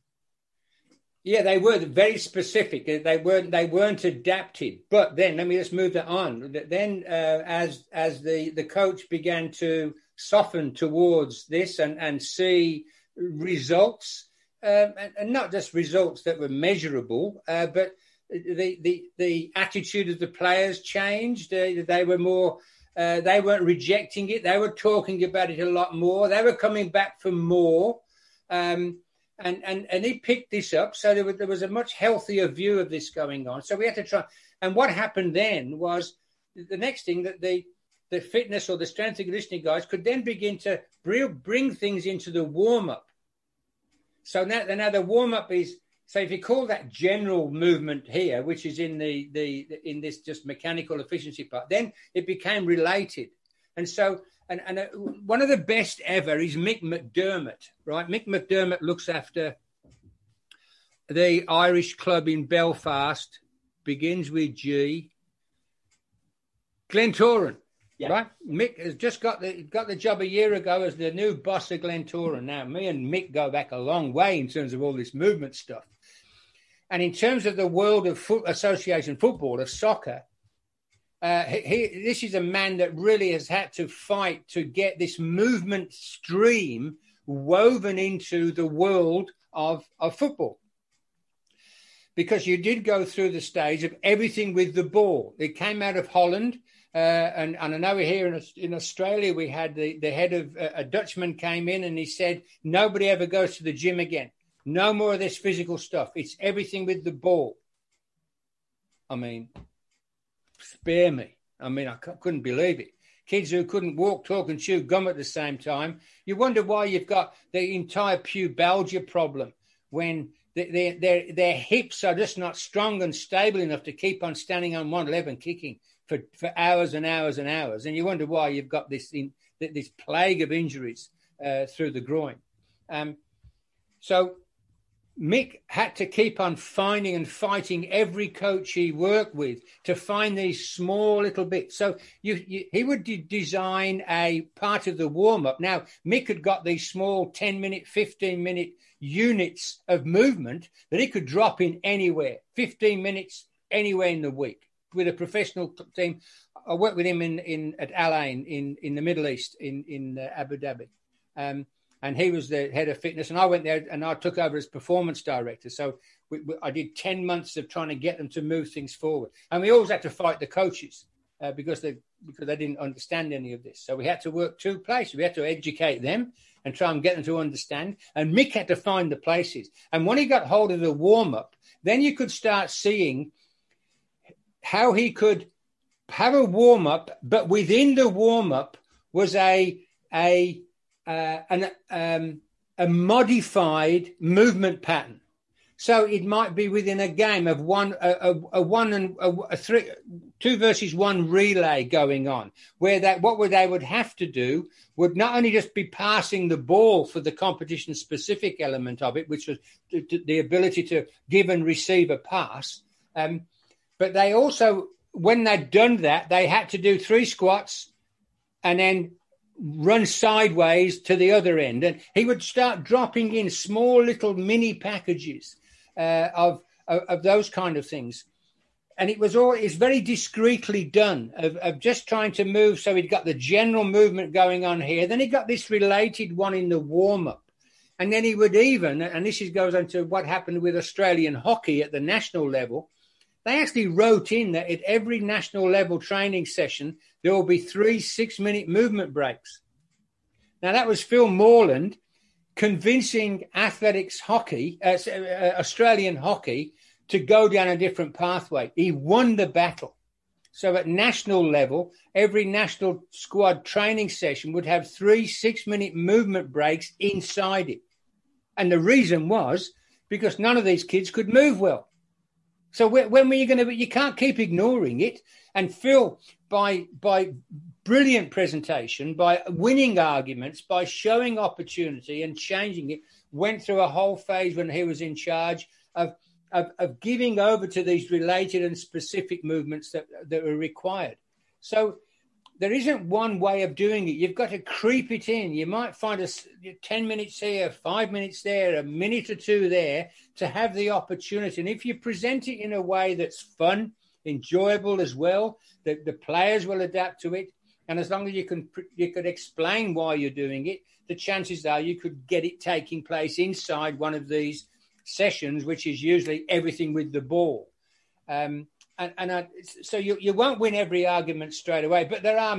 [SPEAKER 2] yeah they were very specific they weren't they weren't adapted but then let me just move that on then uh, as as the the coach began to soften towards this and and see results um, and, not just results that were measurable uh, but the, the the attitude of the players changed. Uh, they were more. Uh, they weren't rejecting it. They were talking about it a lot more. They were coming back for more. Um, and, and, and he picked this up. So there was, there was a much healthier view of this going on. So we had to try. And what happened then was the next thing that the, the fitness or the strength and conditioning guys could then begin to bring, things into the warm up. So now, now the warm up is so if you call that general movement here, which is in the, the in this just mechanical efficiency part, then it became related. And so, and, and uh, one of the best ever is Mick McDermott, right? Mick McDermott looks after the Irish club in Belfast, begins with G. Glentoran, yeah. right? Mick has just got the got the job a year ago as the new boss of Glentoran. Now, me and Mick go back a long way in terms of all this movement stuff. And in terms of the world of foot, association football, of soccer, uh, he, this is a man that really has had to fight to get this movement stream woven into the world of, of football. Because you did go through the stage of everything with the ball. It came out of Holland. Uh, and, and I know here in, in Australia, we had the, the head of uh, a Dutchman came in and he said, nobody ever goes to the gym again. No more of this physical stuff. It's everything with the ball. I mean, spare me. I mean, I couldn't believe it. Kids who couldn't walk, talk, and chew gum at the same time. You wonder why you've got the entire pubalgia problem when their, their, their hips are just not strong and stable enough to keep on standing on one leg and kicking for, for hours and hours and hours. And you wonder why you've got this, in, this plague of injuries uh, through the groin. Um, so Mick had to keep on finding and fighting every coach he worked with to find these small little bits. So you, you, he would de- design a part of the warm up. Now, Mick had got these small 10 minute, 15 minute units of movement that he could drop in anywhere, 15 minutes anywhere in the week with a professional team. I worked with him in, in at Al Ain in, in the Middle East, in, in uh, Abu Dhabi. Um, and he was the head of fitness. And I went there and I took over as performance director. So we, we, I did 10 months of trying to get them to move things forward. And we always had to fight the coaches uh, because they because they didn't understand any of this. So we had to work two places. We had to educate them and try and get them to understand. And Mick had to find the places. And when he got hold of the warm up, then you could start seeing how he could have a warm up, but within the warm up was a a uh, an, um, a modified movement pattern. So it might be within a game of one, a, a, a one and a, a, three, two versus one relay going on, where that what would they would have to do would not only just be passing the ball for the competition specific element of it, which was the, the ability to give and receive a pass, um, but they also, when they'd done that, they had to do three squats and then run sideways to the other end. And he would start dropping in small little mini packages uh, of, of, of those kind of things. And it was all it's very discreetly done of, of just trying to move. So he'd got the general movement going on here. Then he got this related one in the warm up. And then he would even, and this is, goes on to what happened with Australian hockey at the national level. They actually wrote in that at every national level training session, there will be three six minute movement breaks. Now, that was Phil Morland convincing athletics hockey, uh, uh, Australian hockey, to go down a different pathway. He won the battle. So at national level, every national squad training session would have three six minute movement breaks inside it. And the reason was because none of these kids could move well. So when were you going to? You can't keep ignoring it. And Phil, by by brilliant presentation, by winning arguments, by showing opportunity and changing it, went through a whole phase when he was in charge of of, of giving over to these related and specific movements that that were required. So there isn't one way of doing it. You've got to creep it in. You might find a 10 minutes here, five minutes there, a minute or two there to have the opportunity. And if you present it in a way that's fun, enjoyable as well, that the players will adapt to it. And as long as you can, you could explain why you're doing it, the chances are you could get it taking place inside one of these sessions, which is usually everything with the ball. Um, and, and I, so you, you won't win every argument straight away, but there are,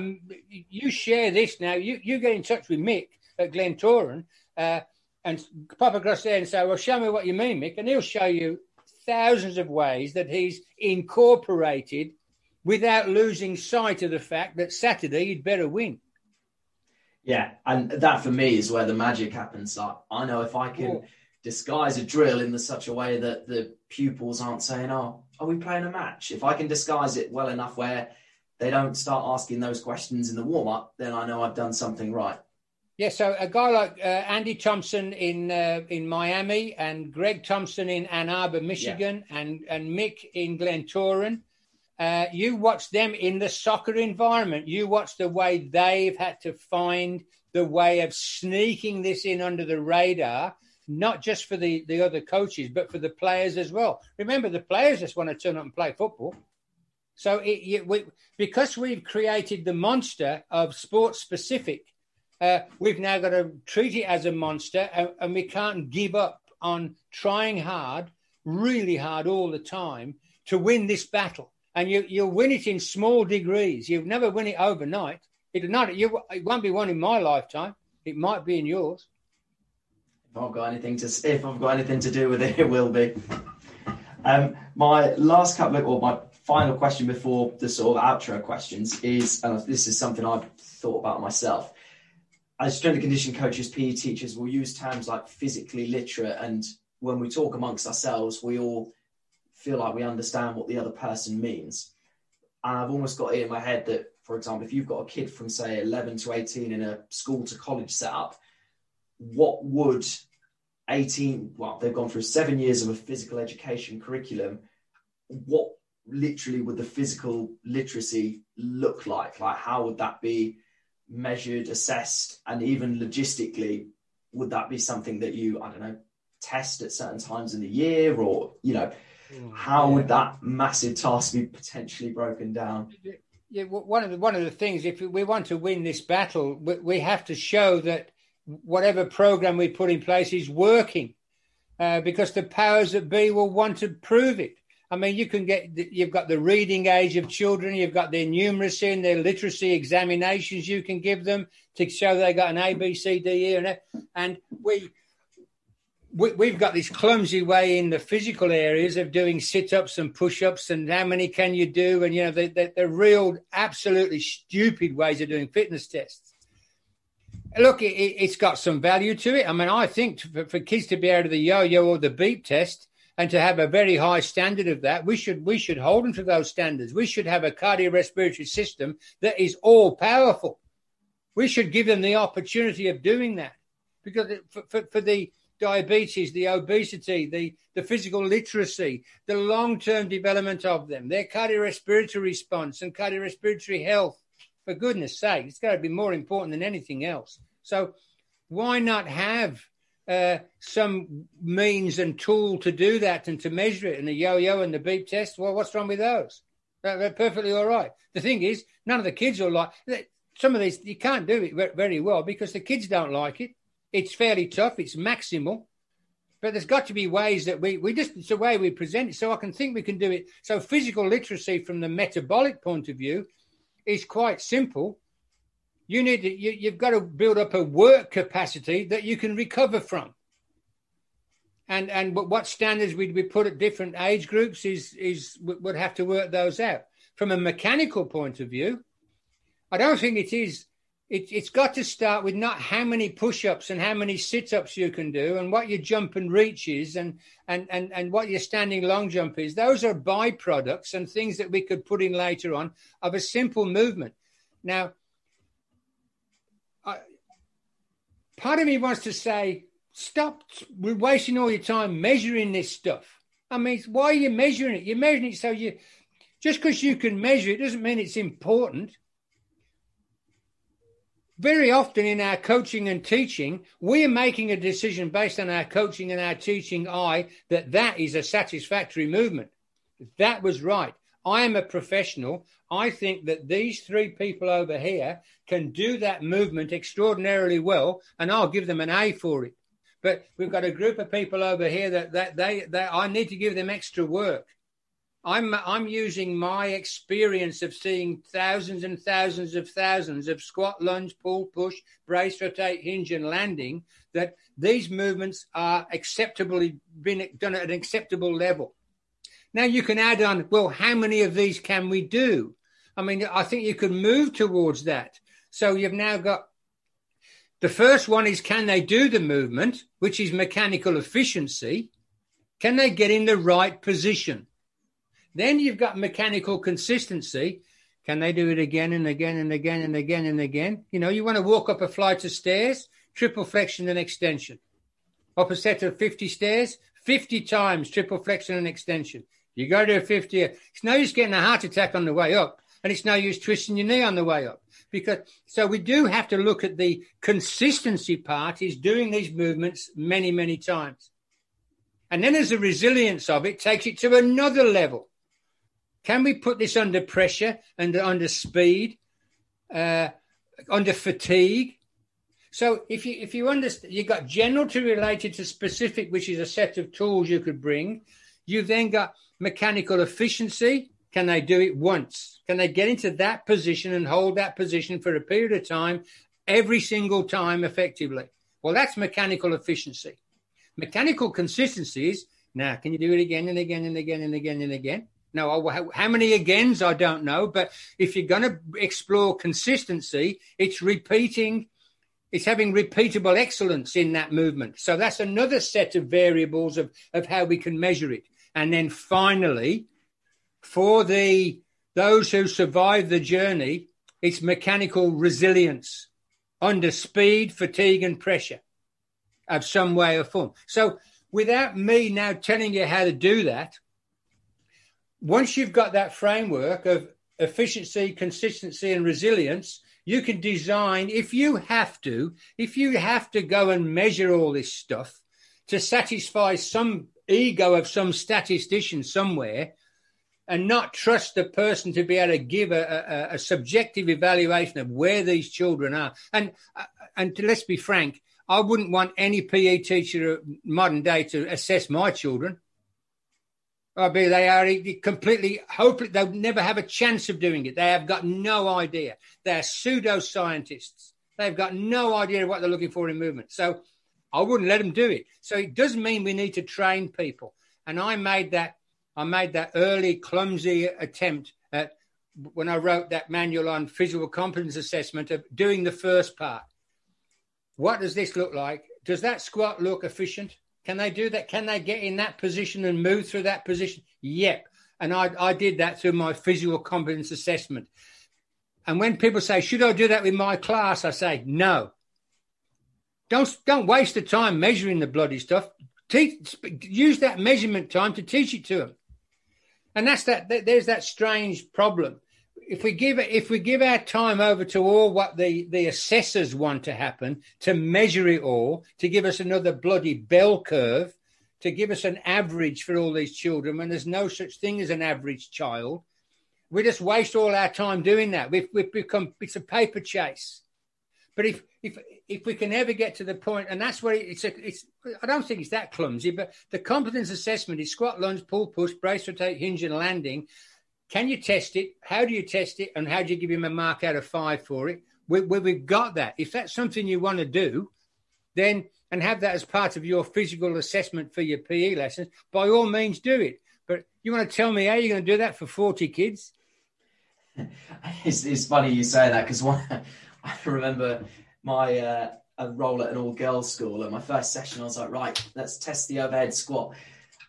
[SPEAKER 2] you share this now, you, you get in touch with Mick at Glentoran uh, and pop across there and say, well, show me what you mean, Mick. And he'll show you thousands of ways that he's incorporated without losing sight of the fact that Saturday you'd better win.
[SPEAKER 1] Yeah, and that for me is where the magic happens. I know if I can disguise a drill in the, such a way that the pupils aren't saying, "Oh, are we playing a match?" If I can disguise it well enough where they don't start asking those questions in the warm up, then I know I've done something right.
[SPEAKER 2] Yeah, so a guy like uh, Andy Thompson in uh, in Miami and Greg Thompson in Ann Arbor, Michigan, yeah. and and Mick in Glentoran. Uh, you watch them in the soccer environment. You watch the way they've had to find the way of sneaking this in under the radar, not just for the, the other coaches, but for the players as well. Remember, the players just want to turn up and play football. So, it, we, because we've created the monster of sports specific, uh, we've now got to treat it as a monster, and, and we can't give up on trying hard, really hard all the time to win this battle and you you'll win it in small degrees. You'll never win it overnight. It'll not. You, it won't be one in my lifetime. It might be in yours.
[SPEAKER 1] If I've got anything to if I've got anything to do with it, it will be. Um, my last couple of, or my final question before the sort of outro questions is, and this is something I've thought about myself. As strength and conditioning coaches, PE teachers will use terms like physically literate, and when we talk amongst ourselves, we all feel like we understand what the other person means. And I've almost got it in my head that, for example, if you've got a kid from say 11 to 18 in a school to college setup, what would 18, well, they've gone through seven years of a physical education curriculum. What literally would the physical literacy look like? Like, how would that be measured, assessed, and even logistically, would that be something that you, I don't know, test at certain times in the year or, you know, How would that massive task be potentially broken down?
[SPEAKER 2] Yeah, one of the one of the things, if we want to win this battle, we, we have to show that whatever program we put in place is working, uh, because the powers that be will want to prove it. I mean, you can get you've got the reading age of children, you've got their numeracy and their literacy examinations you can give them to show they got an A, B, C, D, E, and F. And we we, have got this clumsy way in the physical areas of doing sit-ups and push-ups and how many can you do and you know the, the, real absolutely stupid ways of doing fitness tests. Look it, has got some value to it. I mean i think for, for kids to be able to the yo-yo or the beep test and to have a very high standard of that we should we should hold them to those standards. We should have a cardiorespiratory system that is all powerful. We should give them the opportunity of doing that because for, for, for the diabetes, the obesity, the, the physical literacy, the long term development of them, their cardiorespiratory response and cardiorespiratory health. For goodness sake, it's got to be more important than anything else. So, why not have uh, some means and tool to do that and to measure it? And the yo yo and the beep test, well, what's wrong with those? They're, perfectly all right. The thing is, none of the kids are like some of these, you can't do it very well because the kids don't like it it's fairly tough. It's maximal. But there's got to be ways that we, we just, it's the way we present it. So I can think we can do it. So physical literacy from the metabolic point of view is quite simple. You need to, you, you've got to build up a work capacity that you can recover from. And and what standards we we put at different age groups is is would have to work those out. From a mechanical point of view, I don't think it is it, has got to start with not how many push-ups and how many sit-ups you can do and what your jump and reach is and, and, and, and what your standing long jump is. Those are byproducts and things that we could put in later on of a simple movement. Now, I, part of me wants to say, stop we're wasting all your time measuring this stuff. I mean, why are you measuring it? You're measuring it so you, just because you can measure it doesn't mean it's important very often in our coaching and teaching, we are making a decision based on our coaching and our teaching eye that that is a satisfactory movement. That was right. I am a professional. I think that these three people over here can do that movement extraordinarily well, and I'll give them an A for it. But we've got a group of people over here that, that they, that I need to give them extra work. I'm I'm using my experience of seeing thousands and thousands of thousands of squat, lunge, pull, push, brace, rotate, hinge, and landing. That these movements are acceptably been done at an acceptable level. Now you can add on. Well, how many of these can we do? I mean, I think you could move towards that. So you've now got The first one is can they do the movement, which is mechanical efficiency? Can they get in the right position? Then you've got mechanical consistency. Can they do it again and again and again and again and again? You know, you want to walk up a flight of stairs, triple flexion and extension. Up a set of 50 stairs, 50 times triple flexion and extension. You go to a 50, it's no use getting a heart attack on the way up, and it's no use twisting your knee on the way up. Because so we do have to look at the consistency part is doing these movements many, many times. And then as a resilience of it takes it to another level. Can we put this under pressure and under speed, uh, under fatigue? So if you if you understand, you've got general to related to specific, which is a set of tools you could bring. You've then got mechanical efficiency. Can they do it once? Can they get into that position and hold that position for a period of time, every single time effectively? Well, that's mechanical efficiency. Mechanical consistency is now, can you do it again and again and again and again and again? No, how many agains, I don't know. But if you're going to explore consistency, it's repeating, it's having repeatable excellence in that movement. So that's another set of variables of, of how we can measure it. And then finally, for the those who survive the journey, it's mechanical resilience under speed, fatigue, and pressure of some way or form. So without me now telling you how to do that, once you've got that framework of efficiency, consistency, and resilience, you can design, if you have to, if you have to go and measure all this stuff to satisfy some ego of some statistician somewhere and not trust the person to be able to give a, a, a subjective evaluation of where these children are. And, and let's be frank, I wouldn't want any PE teacher modern day to assess my children I mean, they are completely hopeless. They'll never have a chance of doing it. They have got no idea. They're pseudo scientists. They've got no idea what they're looking for in movement. So I wouldn't let them do it. So it does mean we need to train people. And I made that. I made that early clumsy attempt at when I wrote that manual on physical competence assessment of doing the first part. What does this look like? Does that squat look efficient? Can they do that? Can they get in that position and move through that position? Yep. And I, I did that through my physical competence assessment. And when people say, should I do that with my class? I say, no. Don't, don't waste the time measuring the bloody stuff. Teach, use that measurement time to teach it to them. And that's that, there's that strange problem if we give if we give our time over to all what the the assessors want to happen to measure it all to give us another bloody bell curve to give us an average for all these children when there's no such thing as an average child we just waste all our time doing that. We've, we've become it's a paper chase. But if if if we can ever get to the point and that's where it's a, it's i don't think it's that clumsy but the competence assessment is squat lunge pull push brace rotate hinge and landing can you test it? How do you test it? And how do you give him a mark out of five for it? We, we, have got that. If that's something you want to do, then and have that as part of your physical assessment for your PE lessons, by all means do it. But you want to tell me how you're going to do that for 40 kids?
[SPEAKER 1] It's, it's funny you say that because I remember my uh, role at an all girls school. At my first session, I was like, right, let's test the overhead squat.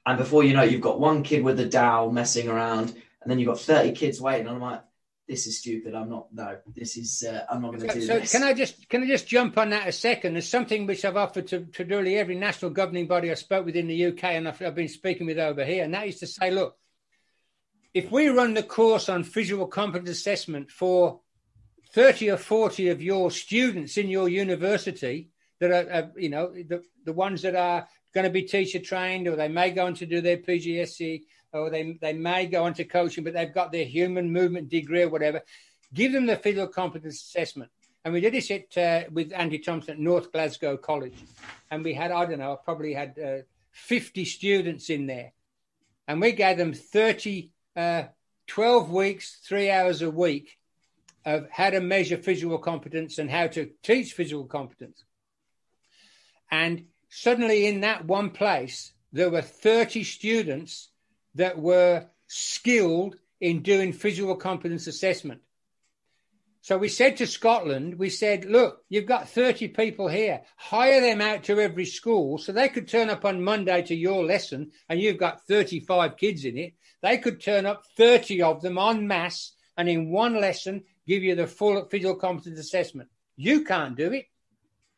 [SPEAKER 1] And before you know it, you've got one kid with a dowel messing around and then you've got 30 kids waiting. And I'm like, this is stupid. I'm not. No, this is. Uh, I'm not going to do
[SPEAKER 2] so
[SPEAKER 1] this.
[SPEAKER 2] Can I just can I just jump on that a second? There's something which I've offered to, to nearly every national governing body I spoke with in the UK, and I've, I've been speaking with over here, and that is to say, look, if we run the course on physical competence assessment for 30 or 40 of your students in your university that are, are you know, the, the ones that are going to be teacher trained or they may go on to do their PGCE or they, they may go into coaching, but they've got their human movement degree or whatever. Give them the physical competence assessment. And we did this at, uh, with Andy Thompson at North Glasgow College. And we had, I don't know, I probably had uh, 50 students in there. And we gave them 30, uh, 12 weeks, three hours a week of how to measure physical competence and how to teach physical competence. And suddenly, in that one place, there were 30 students that were skilled in doing physical competence assessment. So we said to Scotland, we said, look, you've got 30 people here. Hire them out to every school so they could turn up on Monday to your lesson and you've got 35 kids in it. They could turn up 30 of them en masse and in one lesson give you the full physical competence assessment. You can't do it.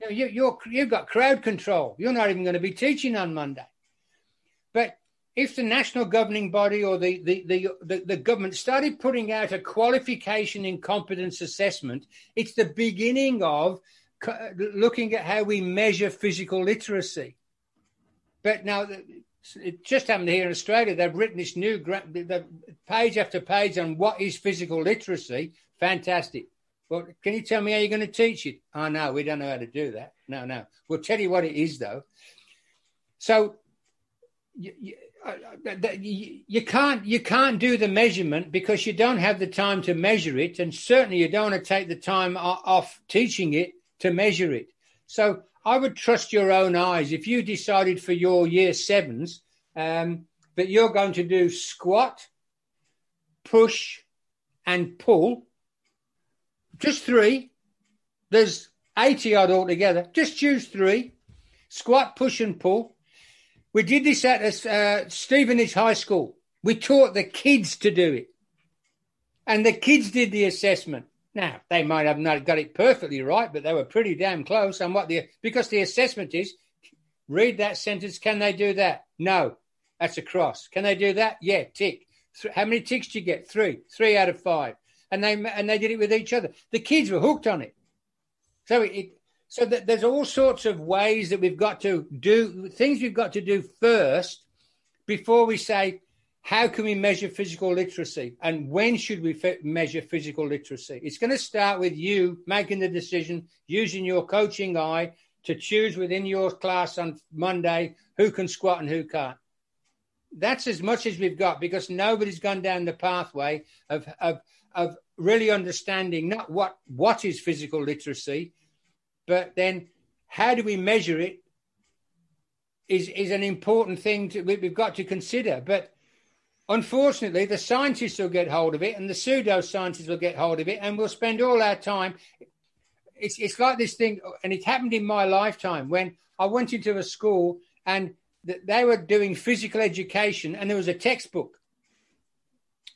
[SPEAKER 2] You, you're, you've got crowd control. You're not even going to be teaching on Monday. If the national governing body or the, the, the, the, the government started putting out a qualification in competence assessment, it's the beginning of looking at how we measure physical literacy. But now, it just happened here in Australia. They've written this new page after page on what is physical literacy. Fantastic. Well, can you tell me how you're going to teach it? Oh, no, we don't know how to do that. No, no. We'll tell you what it is, though. So you can't you can't do the measurement because you don't have the time to measure it, and certainly you don't want to take the time off teaching it to measure it. So I would trust your own eyes. If you decided for your year sevens um, that you're going to do squat, push, and pull just three. There's 80 odd altogether. Just choose three. Squat, push, and pull. We did this at uh, Stevenage High School. We taught the kids to do it. And the kids did the assessment. Now, they might have not got it perfectly right, but they were pretty damn close. And what the, because the assessment is read that sentence. Can they do that? No. That's a cross. Can they do that? Yeah, tick. How many ticks do you get? Three. Three out of five and they and they did it with each other. The kids were hooked on it. So it so there's all sorts of ways that we've got to do things we've got to do first before we say how can we measure physical literacy? And when should we f- measure physical literacy? It's going to start with you making the decision using your coaching eye to choose within your class on monday who can squat and who can't. That's as much as we've got because nobody's gone down the pathway of, of of really understanding not what what is physical literacy, but then how do we measure it is is an important thing to, we've got to consider. But unfortunately, the scientists will get hold of it, and the pseudo scientists will get hold of it, and we'll spend all our time. It's it's like this thing, and it happened in my lifetime when I went into a school and they were doing physical education, and there was a textbook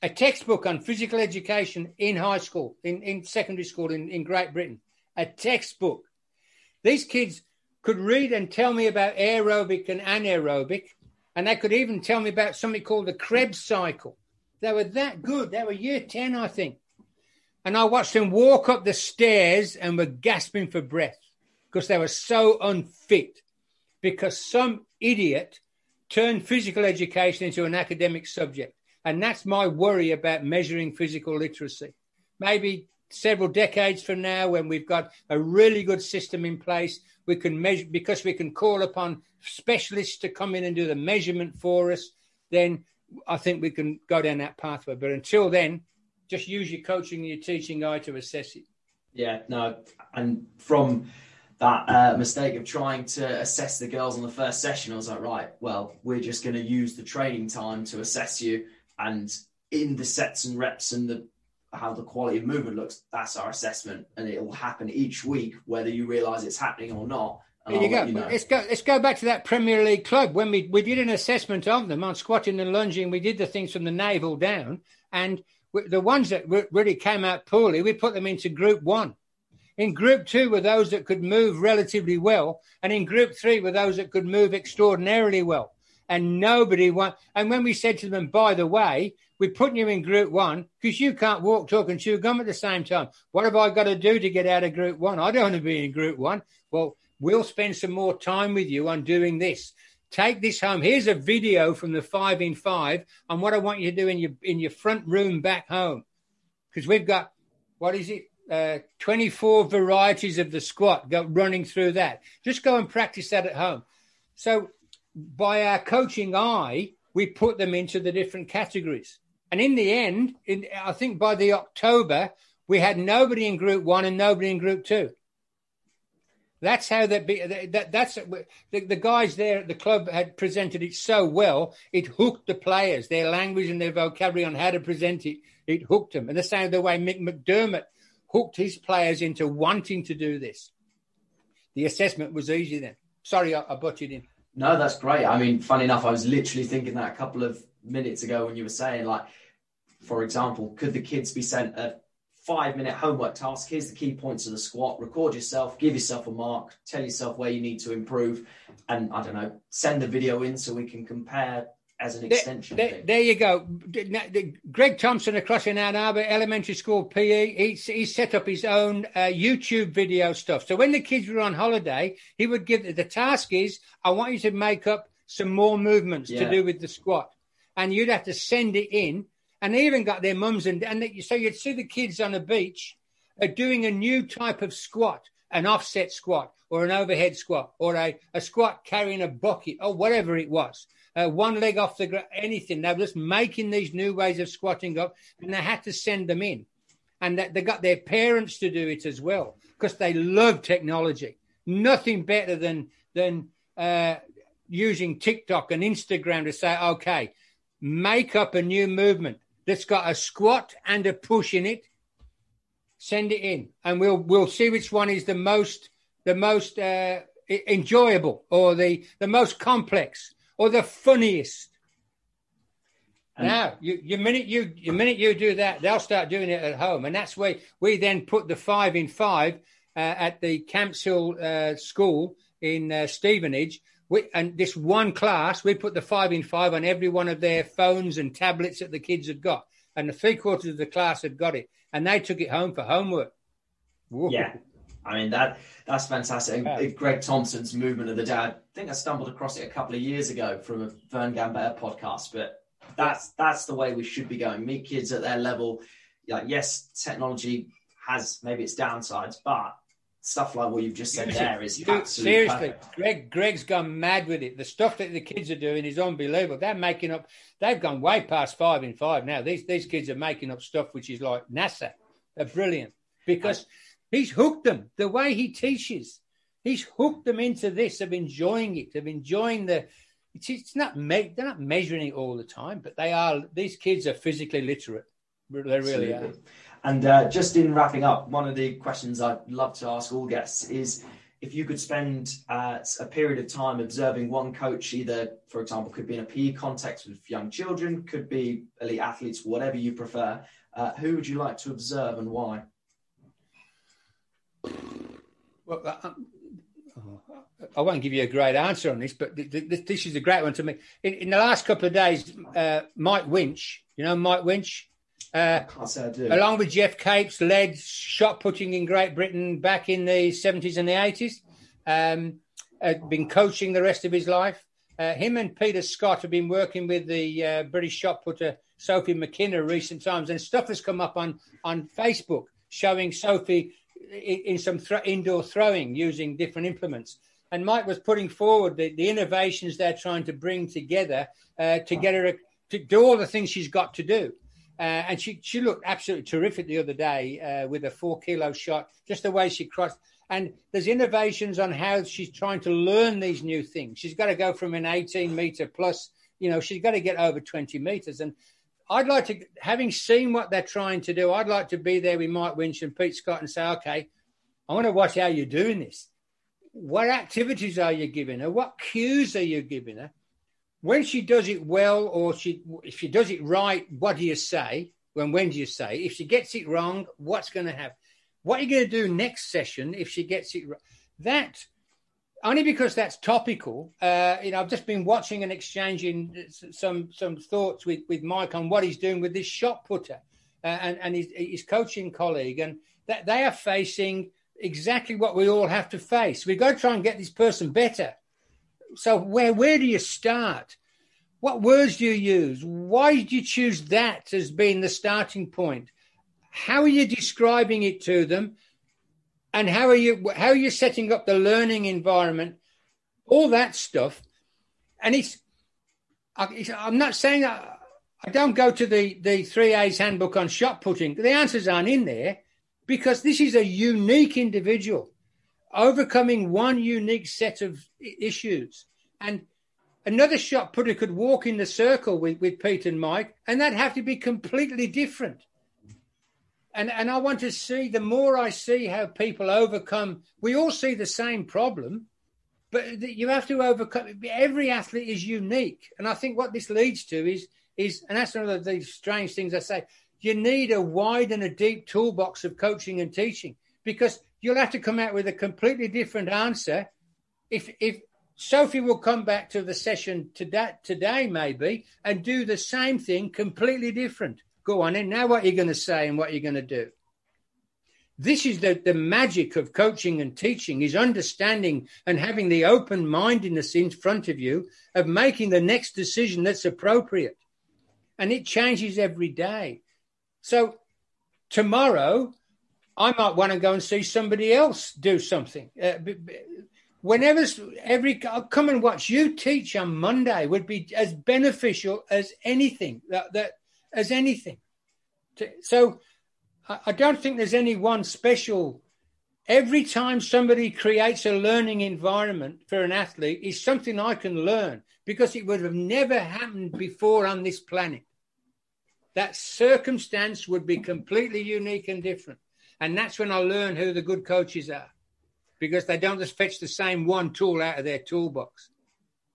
[SPEAKER 2] a textbook on physical education in high school, in, in secondary school in, in Great Britain. A textbook. These kids could read and tell me about aerobic and anaerobic, and they could even tell me about something called the Krebs cycle. They were that good. They were year 10, I think. And I watched them walk up the stairs and were gasping for breath because they were so unfit because some idiot turned physical education into an academic subject. And that's my worry about measuring physical literacy. Maybe several decades from now, when we've got a really good system in place, we can measure because we can call upon specialists to come in and do the measurement for us, then I think we can go down that pathway. But until then, just use your coaching and your teaching eye to assess it.
[SPEAKER 1] Yeah, no, and from that uh, mistake of trying to assess the girls on the first session, I was like, right, well, we're just going to use the training time to assess you and in the sets and reps and the how the quality of movement looks, that's our assessment, and it will happen each week, whether you realise it's happening or not.
[SPEAKER 2] There you go. You know. Let's go. Let's go back to that Premier League club when we we did an assessment of them on squatting and lunging. We did the things from the navel down, and the ones that really came out poorly, we put them into Group One. In Group Two were those that could move relatively well, and in Group Three were those that could move extraordinarily well and nobody want. And when we said to them, by the way, we're putting you in group one because you can't walk, talk, and chew gum at the same time. What have I got to do to get out of group one? I don't want to be in group one. Well, we'll spend some more time with you on doing this. Take this home. Here's a video from the five in five on what I want you to do in your in your front room back home, because we've got what is it? Uh, 24 varieties of the squat go running through that. Just go and practice that at home. So by our coaching eye, we put them into the different categories. And in the end, in, I think by the October, we had nobody in group one and nobody in group two. That's how that be. That, that's the, the guys there at the club had presented it so well. It hooked the players, their language and their vocabulary on how to present it. It hooked them. And the same the way Mick McDermott hooked his players into wanting to do this. The assessment was easy then. Sorry, I, I butchered in.
[SPEAKER 1] No, that's great. I mean, funny enough, I was literally thinking that a couple of minutes ago when you were saying, like, for example, could the kids be sent a five minute homework task? Here's the key points of the squat. Record yourself, give yourself a mark, tell yourself where you need to improve, and I don't know, send the video in so we can compare as an extension.
[SPEAKER 2] There, there, there you go. Greg Thompson across in Ann Arbor Elementary School PE, he's, he set up his own uh, YouTube video stuff. So when the kids were on holiday, he would give the task is, I want you to make up some more movements yeah. to do with the squat. And you'd have to send it in and they even got their mums and and they, so you'd see the kids on the beach are doing a new type of squat, an offset squat or an overhead squat or a, a squat carrying a bucket or whatever it was. Uh, one leg off the ground, anything. They were just making these new ways of squatting up, and they had to send them in, and that they got their parents to do it as well because they love technology. Nothing better than than uh, using TikTok and Instagram to say, okay, make up a new movement that's got a squat and a push in it, send it in, and we'll we'll see which one is the most the most uh, enjoyable or the the most complex or the funniest. And now, you, you minute you you minute you do that, they'll start doing it at home, and that's where we then put the five in five uh, at the Camps Hill uh, School in uh, Stevenage we, and this one class, we put the five in five on every one of their phones and tablets that the kids had got. And the three quarters of the class had got it. And they took it home for homework.
[SPEAKER 1] Whoa. Yeah. I mean that that's fantastic. Greg Thompson's movement of the dad. I think I stumbled across it a couple of years ago from a Vern Gambetta podcast, but that's that's the way we should be going. Meet kids at their level. Like yes, technology has maybe its downsides, but stuff like what you've just said there is Dude,
[SPEAKER 2] seriously.
[SPEAKER 1] Perfect.
[SPEAKER 2] Greg Greg's gone mad with it. The stuff that the kids are doing is unbelievable. They're making up. They've gone way past five in five now. These these kids are making up stuff which is like NASA. They're brilliant because he's hooked them the way he teaches. He's hooked them into this of enjoying it, of enjoying the. It's, it's not me- they're not measuring it all the time, but they are. These kids are physically literate. They really Absolutely. are.
[SPEAKER 1] And uh, just in wrapping up, one of the questions I'd love to ask all guests is if you could spend uh, a period of time observing one coach, either, for example, could be in a PE context with young children, could be elite athletes, whatever you prefer, uh, who would you like to observe and why?
[SPEAKER 2] Well, uh, um, I won't give you a great answer on this, but this is a great one to me. In, in the last couple of days, uh, Mike Winch, you know Mike Winch,
[SPEAKER 1] uh,
[SPEAKER 2] along with Geoff Capes, led shot putting in Great Britain back in the 70s and the 80s. Um, had been coaching the rest of his life. Uh, him and Peter Scott have been working with the uh, British shot putter Sophie McKenna recent times, and stuff has come up on on Facebook showing Sophie in, in some th- indoor throwing using different implements. And Mike was putting forward the, the innovations they're trying to bring together uh, to get her to do all the things she's got to do. Uh, and she, she looked absolutely terrific the other day uh, with a four kilo shot, just the way she crossed. And there's innovations on how she's trying to learn these new things. She's got to go from an 18 meter plus, you know, she's got to get over 20 meters. And I'd like to, having seen what they're trying to do, I'd like to be there with Mike Winch and Pete Scott and say, okay, I want to watch how you're doing this. What activities are you giving her? What cues are you giving her? When she does it well or she if she does it right, what do you say? When when do you say? If she gets it wrong, what's going to happen? What are you going to do next session if she gets it right? That only because that's topical. Uh, you know, I've just been watching and exchanging some some thoughts with with Mike on what he's doing with this shot putter uh, and and his, his coaching colleague, and that they are facing exactly what we all have to face. We've got to try and get this person better so where where do you start? What words do you use? Why did you choose that as being the starting point? How are you describing it to them? And how are you how are you setting up the learning environment? All that stuff. And it's, I'm not saying I, I don't go to the, the 3A's handbook on shot putting. The answers aren't in there because this is a unique individual overcoming one unique set of issues. And another shot putter could walk in the circle with, with Pete and Mike, and that'd have to be completely different. and and I want to see the more I see how people overcome. We all see the same problem, but you have to overcome. Every athlete is unique, and I think what this leads to is is, and that's one of the strange things I say. You need a wide and a deep toolbox of coaching and teaching because you'll have to come out with a completely different answer. If if Sophie will come back to the session today, today maybe, and do the same thing completely different. Go on, and now what you're going to say and what you're going to do. This is the, the magic of coaching and teaching is understanding and having the open mindedness in front of you of making the next decision that's appropriate. And it changes every day. So tomorrow, I might want to go and see somebody else do something. Uh, whenever every I'll come and watch you teach on Monday would be as beneficial as anything that, that as anything. So I don't think there's any one special. Every time somebody creates a learning environment for an athlete is something I can learn because it would have never happened before on this planet. That circumstance would be completely unique and different. And that's when I learn who the good coaches are because they don't just fetch the same one tool out of their toolbox.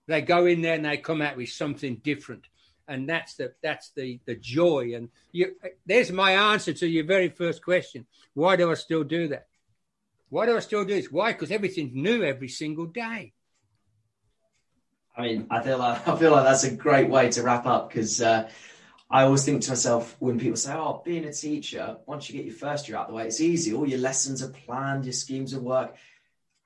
[SPEAKER 2] They go in there and they come out with something different. And that's the that's the the joy. And you, there's my answer to your very first question. Why do I still do that? Why do I still do this? Why? Because everything's new every single day.
[SPEAKER 1] I mean, I feel like I feel like that's a great way to wrap up because uh, I always think to myself when people say, "Oh, being a teacher, once you get your first year out the way, it's easy. All your lessons are planned, your schemes of work."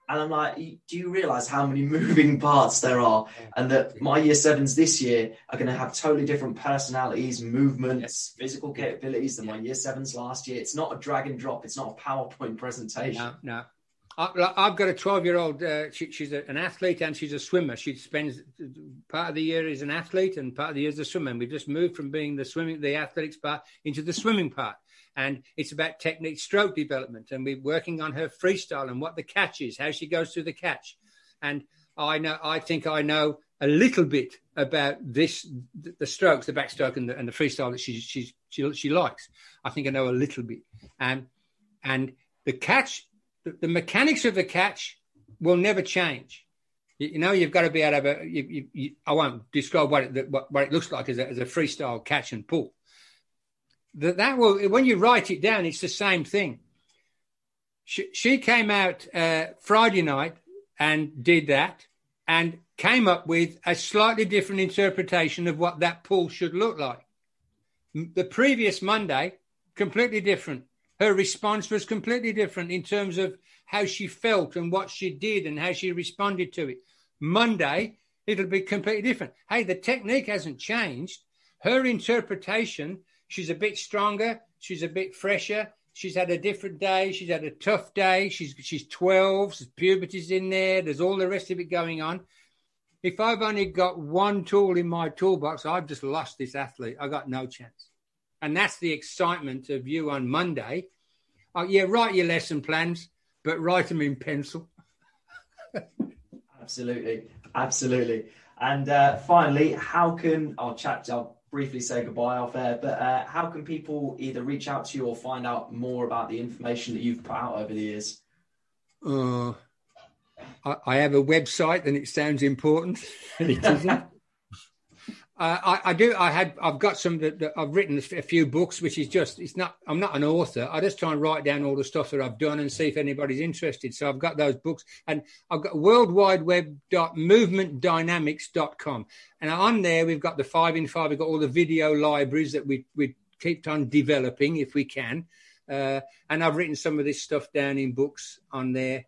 [SPEAKER 1] And I'm like, do you realize how many moving parts there are? And that my year sevens this year are going to have totally different personalities, movements, physical capabilities than my year sevens last year. It's not a drag and drop. It's not a PowerPoint presentation.
[SPEAKER 2] No, no. I, have got a 12 year old, uh, she, she's a, an athlete and she's a swimmer. She spends part of the year as an athlete and part of the year as a swimmer. And we've just moved from being the swimming, the athletics part into the swimming part. And it's about technique stroke development. And we're working on her freestyle and what the catch is how she goes through the catch. And i know i think i know a little bit about this the strokes the backstroke and the, and the freestyle that she, she she she likes. I think i know a little bit. And and the catch the, the mechanics of the catch will never change you, know you've got to be able to you, you, you, i won't describe what it what, what it looks like as a, as a freestyle catch and pull that that will when you write it down, it's the same thing. She, she came out uh, Friday night and did that, and came up with a slightly different interpretation of what that pull should look like. The previous Monday, completely different. Her response was completely different in terms of how she felt and what she did and how she responded to it. Monday, it'll be completely different. Hey, the technique hasn't changed. Her interpretation She's a bit stronger. She's a bit fresher. She's had a different day. She's had a tough day. She's she's 12. Puberty's in there. There's all the rest of it going on. If I've only got one tool in my toolbox, I've just lost this athlete. I got no chance. And that's the excitement of you on Monday. Oh, yeah, write your lesson plans, but write them in pencil.
[SPEAKER 1] absolutely, absolutely. And uh, finally, how can I'll chat? I'll briefly say goodbye off air, but uh, how can people either reach out to you or find out more about the information that you've put out over the years?
[SPEAKER 2] Uh, I, I have a website and it sounds important. it isn't. I, I, do. I had. I've got some that, that, I've written a few books, which is just. It's not. I'm not an author. I just try and write down all the stuff that I've done and see if anybody's interested. So I've got those books, and I've got worldwideweb.movementdynamics.com, and on there we've got the five in five. We've got all the video libraries that we we keep on developing if we can, uh, and I've written some of this stuff down in books on there.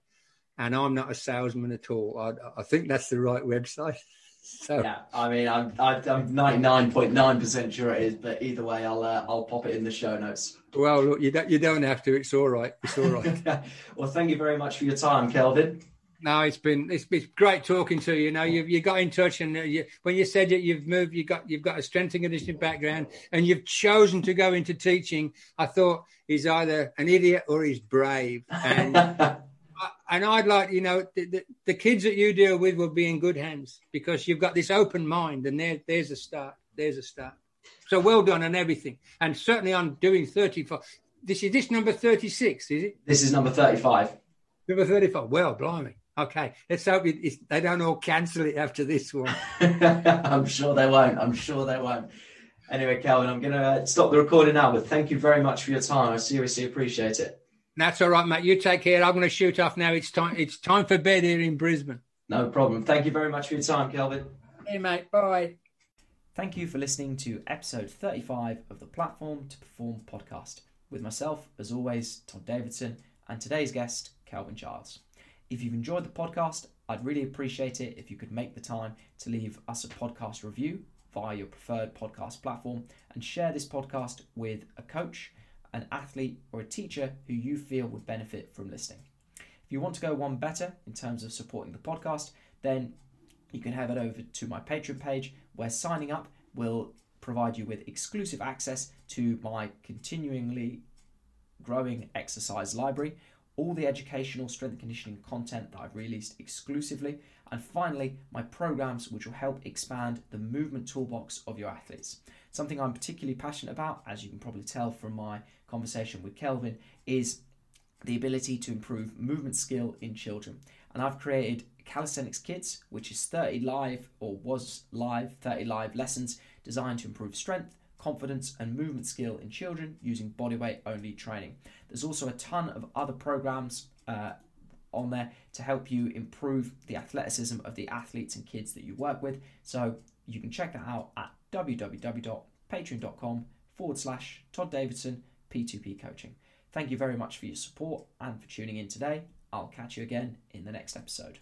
[SPEAKER 2] And I'm not a salesman at all. I, I think that's the right website.
[SPEAKER 1] So yeah, I mean, I'm I'm ninety nine point nine percent sure it is, but either way, I'll uh, I'll pop it in the show notes.
[SPEAKER 2] Well, look, you don't you don't have to. It's all right. It's all right.
[SPEAKER 1] well, thank you very much for your time, Kelvin.
[SPEAKER 2] No, it's been it's been great talking to you. you know, you you got in touch, and you, when you said that you've moved, you got you've got a strength and conditioning background, and you've chosen to go into teaching. I thought he's either an idiot or he's brave, and and I'd like, you know, the, the, the, kids that you deal with will be in good hands because you've got this open mind, and there, there's a start. There's a start. So well done on everything, and certainly on doing 35. this is this number 36, is it?
[SPEAKER 3] This is number 35.
[SPEAKER 2] Number 35. Well, blimey. Okay. Let's hope it, they don't all cancel it after this one.
[SPEAKER 3] I'm sure they won't. I'm sure they won't. Anyway, Kelvin, I'm going to stop the recording now, but thank you very much for your time. I seriously appreciate it.
[SPEAKER 2] That's all right, mate. You take care. I'm going to shoot off now. It's time. It's time for bed here in Brisbane.
[SPEAKER 3] No problem. Thank you very much for your time, Kelvin.
[SPEAKER 2] Hey, mate. Bye.
[SPEAKER 1] Thank you for listening to episode 35 of the Platform to Perform podcast with myself, as always, Todd Davidson, and today's guest, Kelvin Giles. If you've enjoyed the podcast, I'd really appreciate it if you could make the time to leave us a podcast review via your preferred podcast platform and share this podcast with a coach, an athlete, or a teacher who you feel would benefit from listening. If you want to go one better in terms of supporting the podcast, then you can head over to my Patreon page where signing up will provide you with exclusive access to my continually growing exercise library, all the educational strength conditioning content that I've released exclusively, and finally, my programs which will help expand the movement toolbox of your athletes. Something I'm particularly passionate about, as you can probably tell from my conversation with Kelvin, is the ability to improve movement skill in children. And I've created Calisthenics Kids, which is 30 live or was live, 30 live lessons designed to improve strength, confidence, and movement skill in children using bodyweight only training. There's also a ton of other programs uh, on there to help you improve the athleticism of the athletes and kids that you work with. So you can check that out at www.patreon.com forward slash Todd Davidson P2P coaching. Thank you very much for your support and for tuning in today. I'll catch you again in the next episode.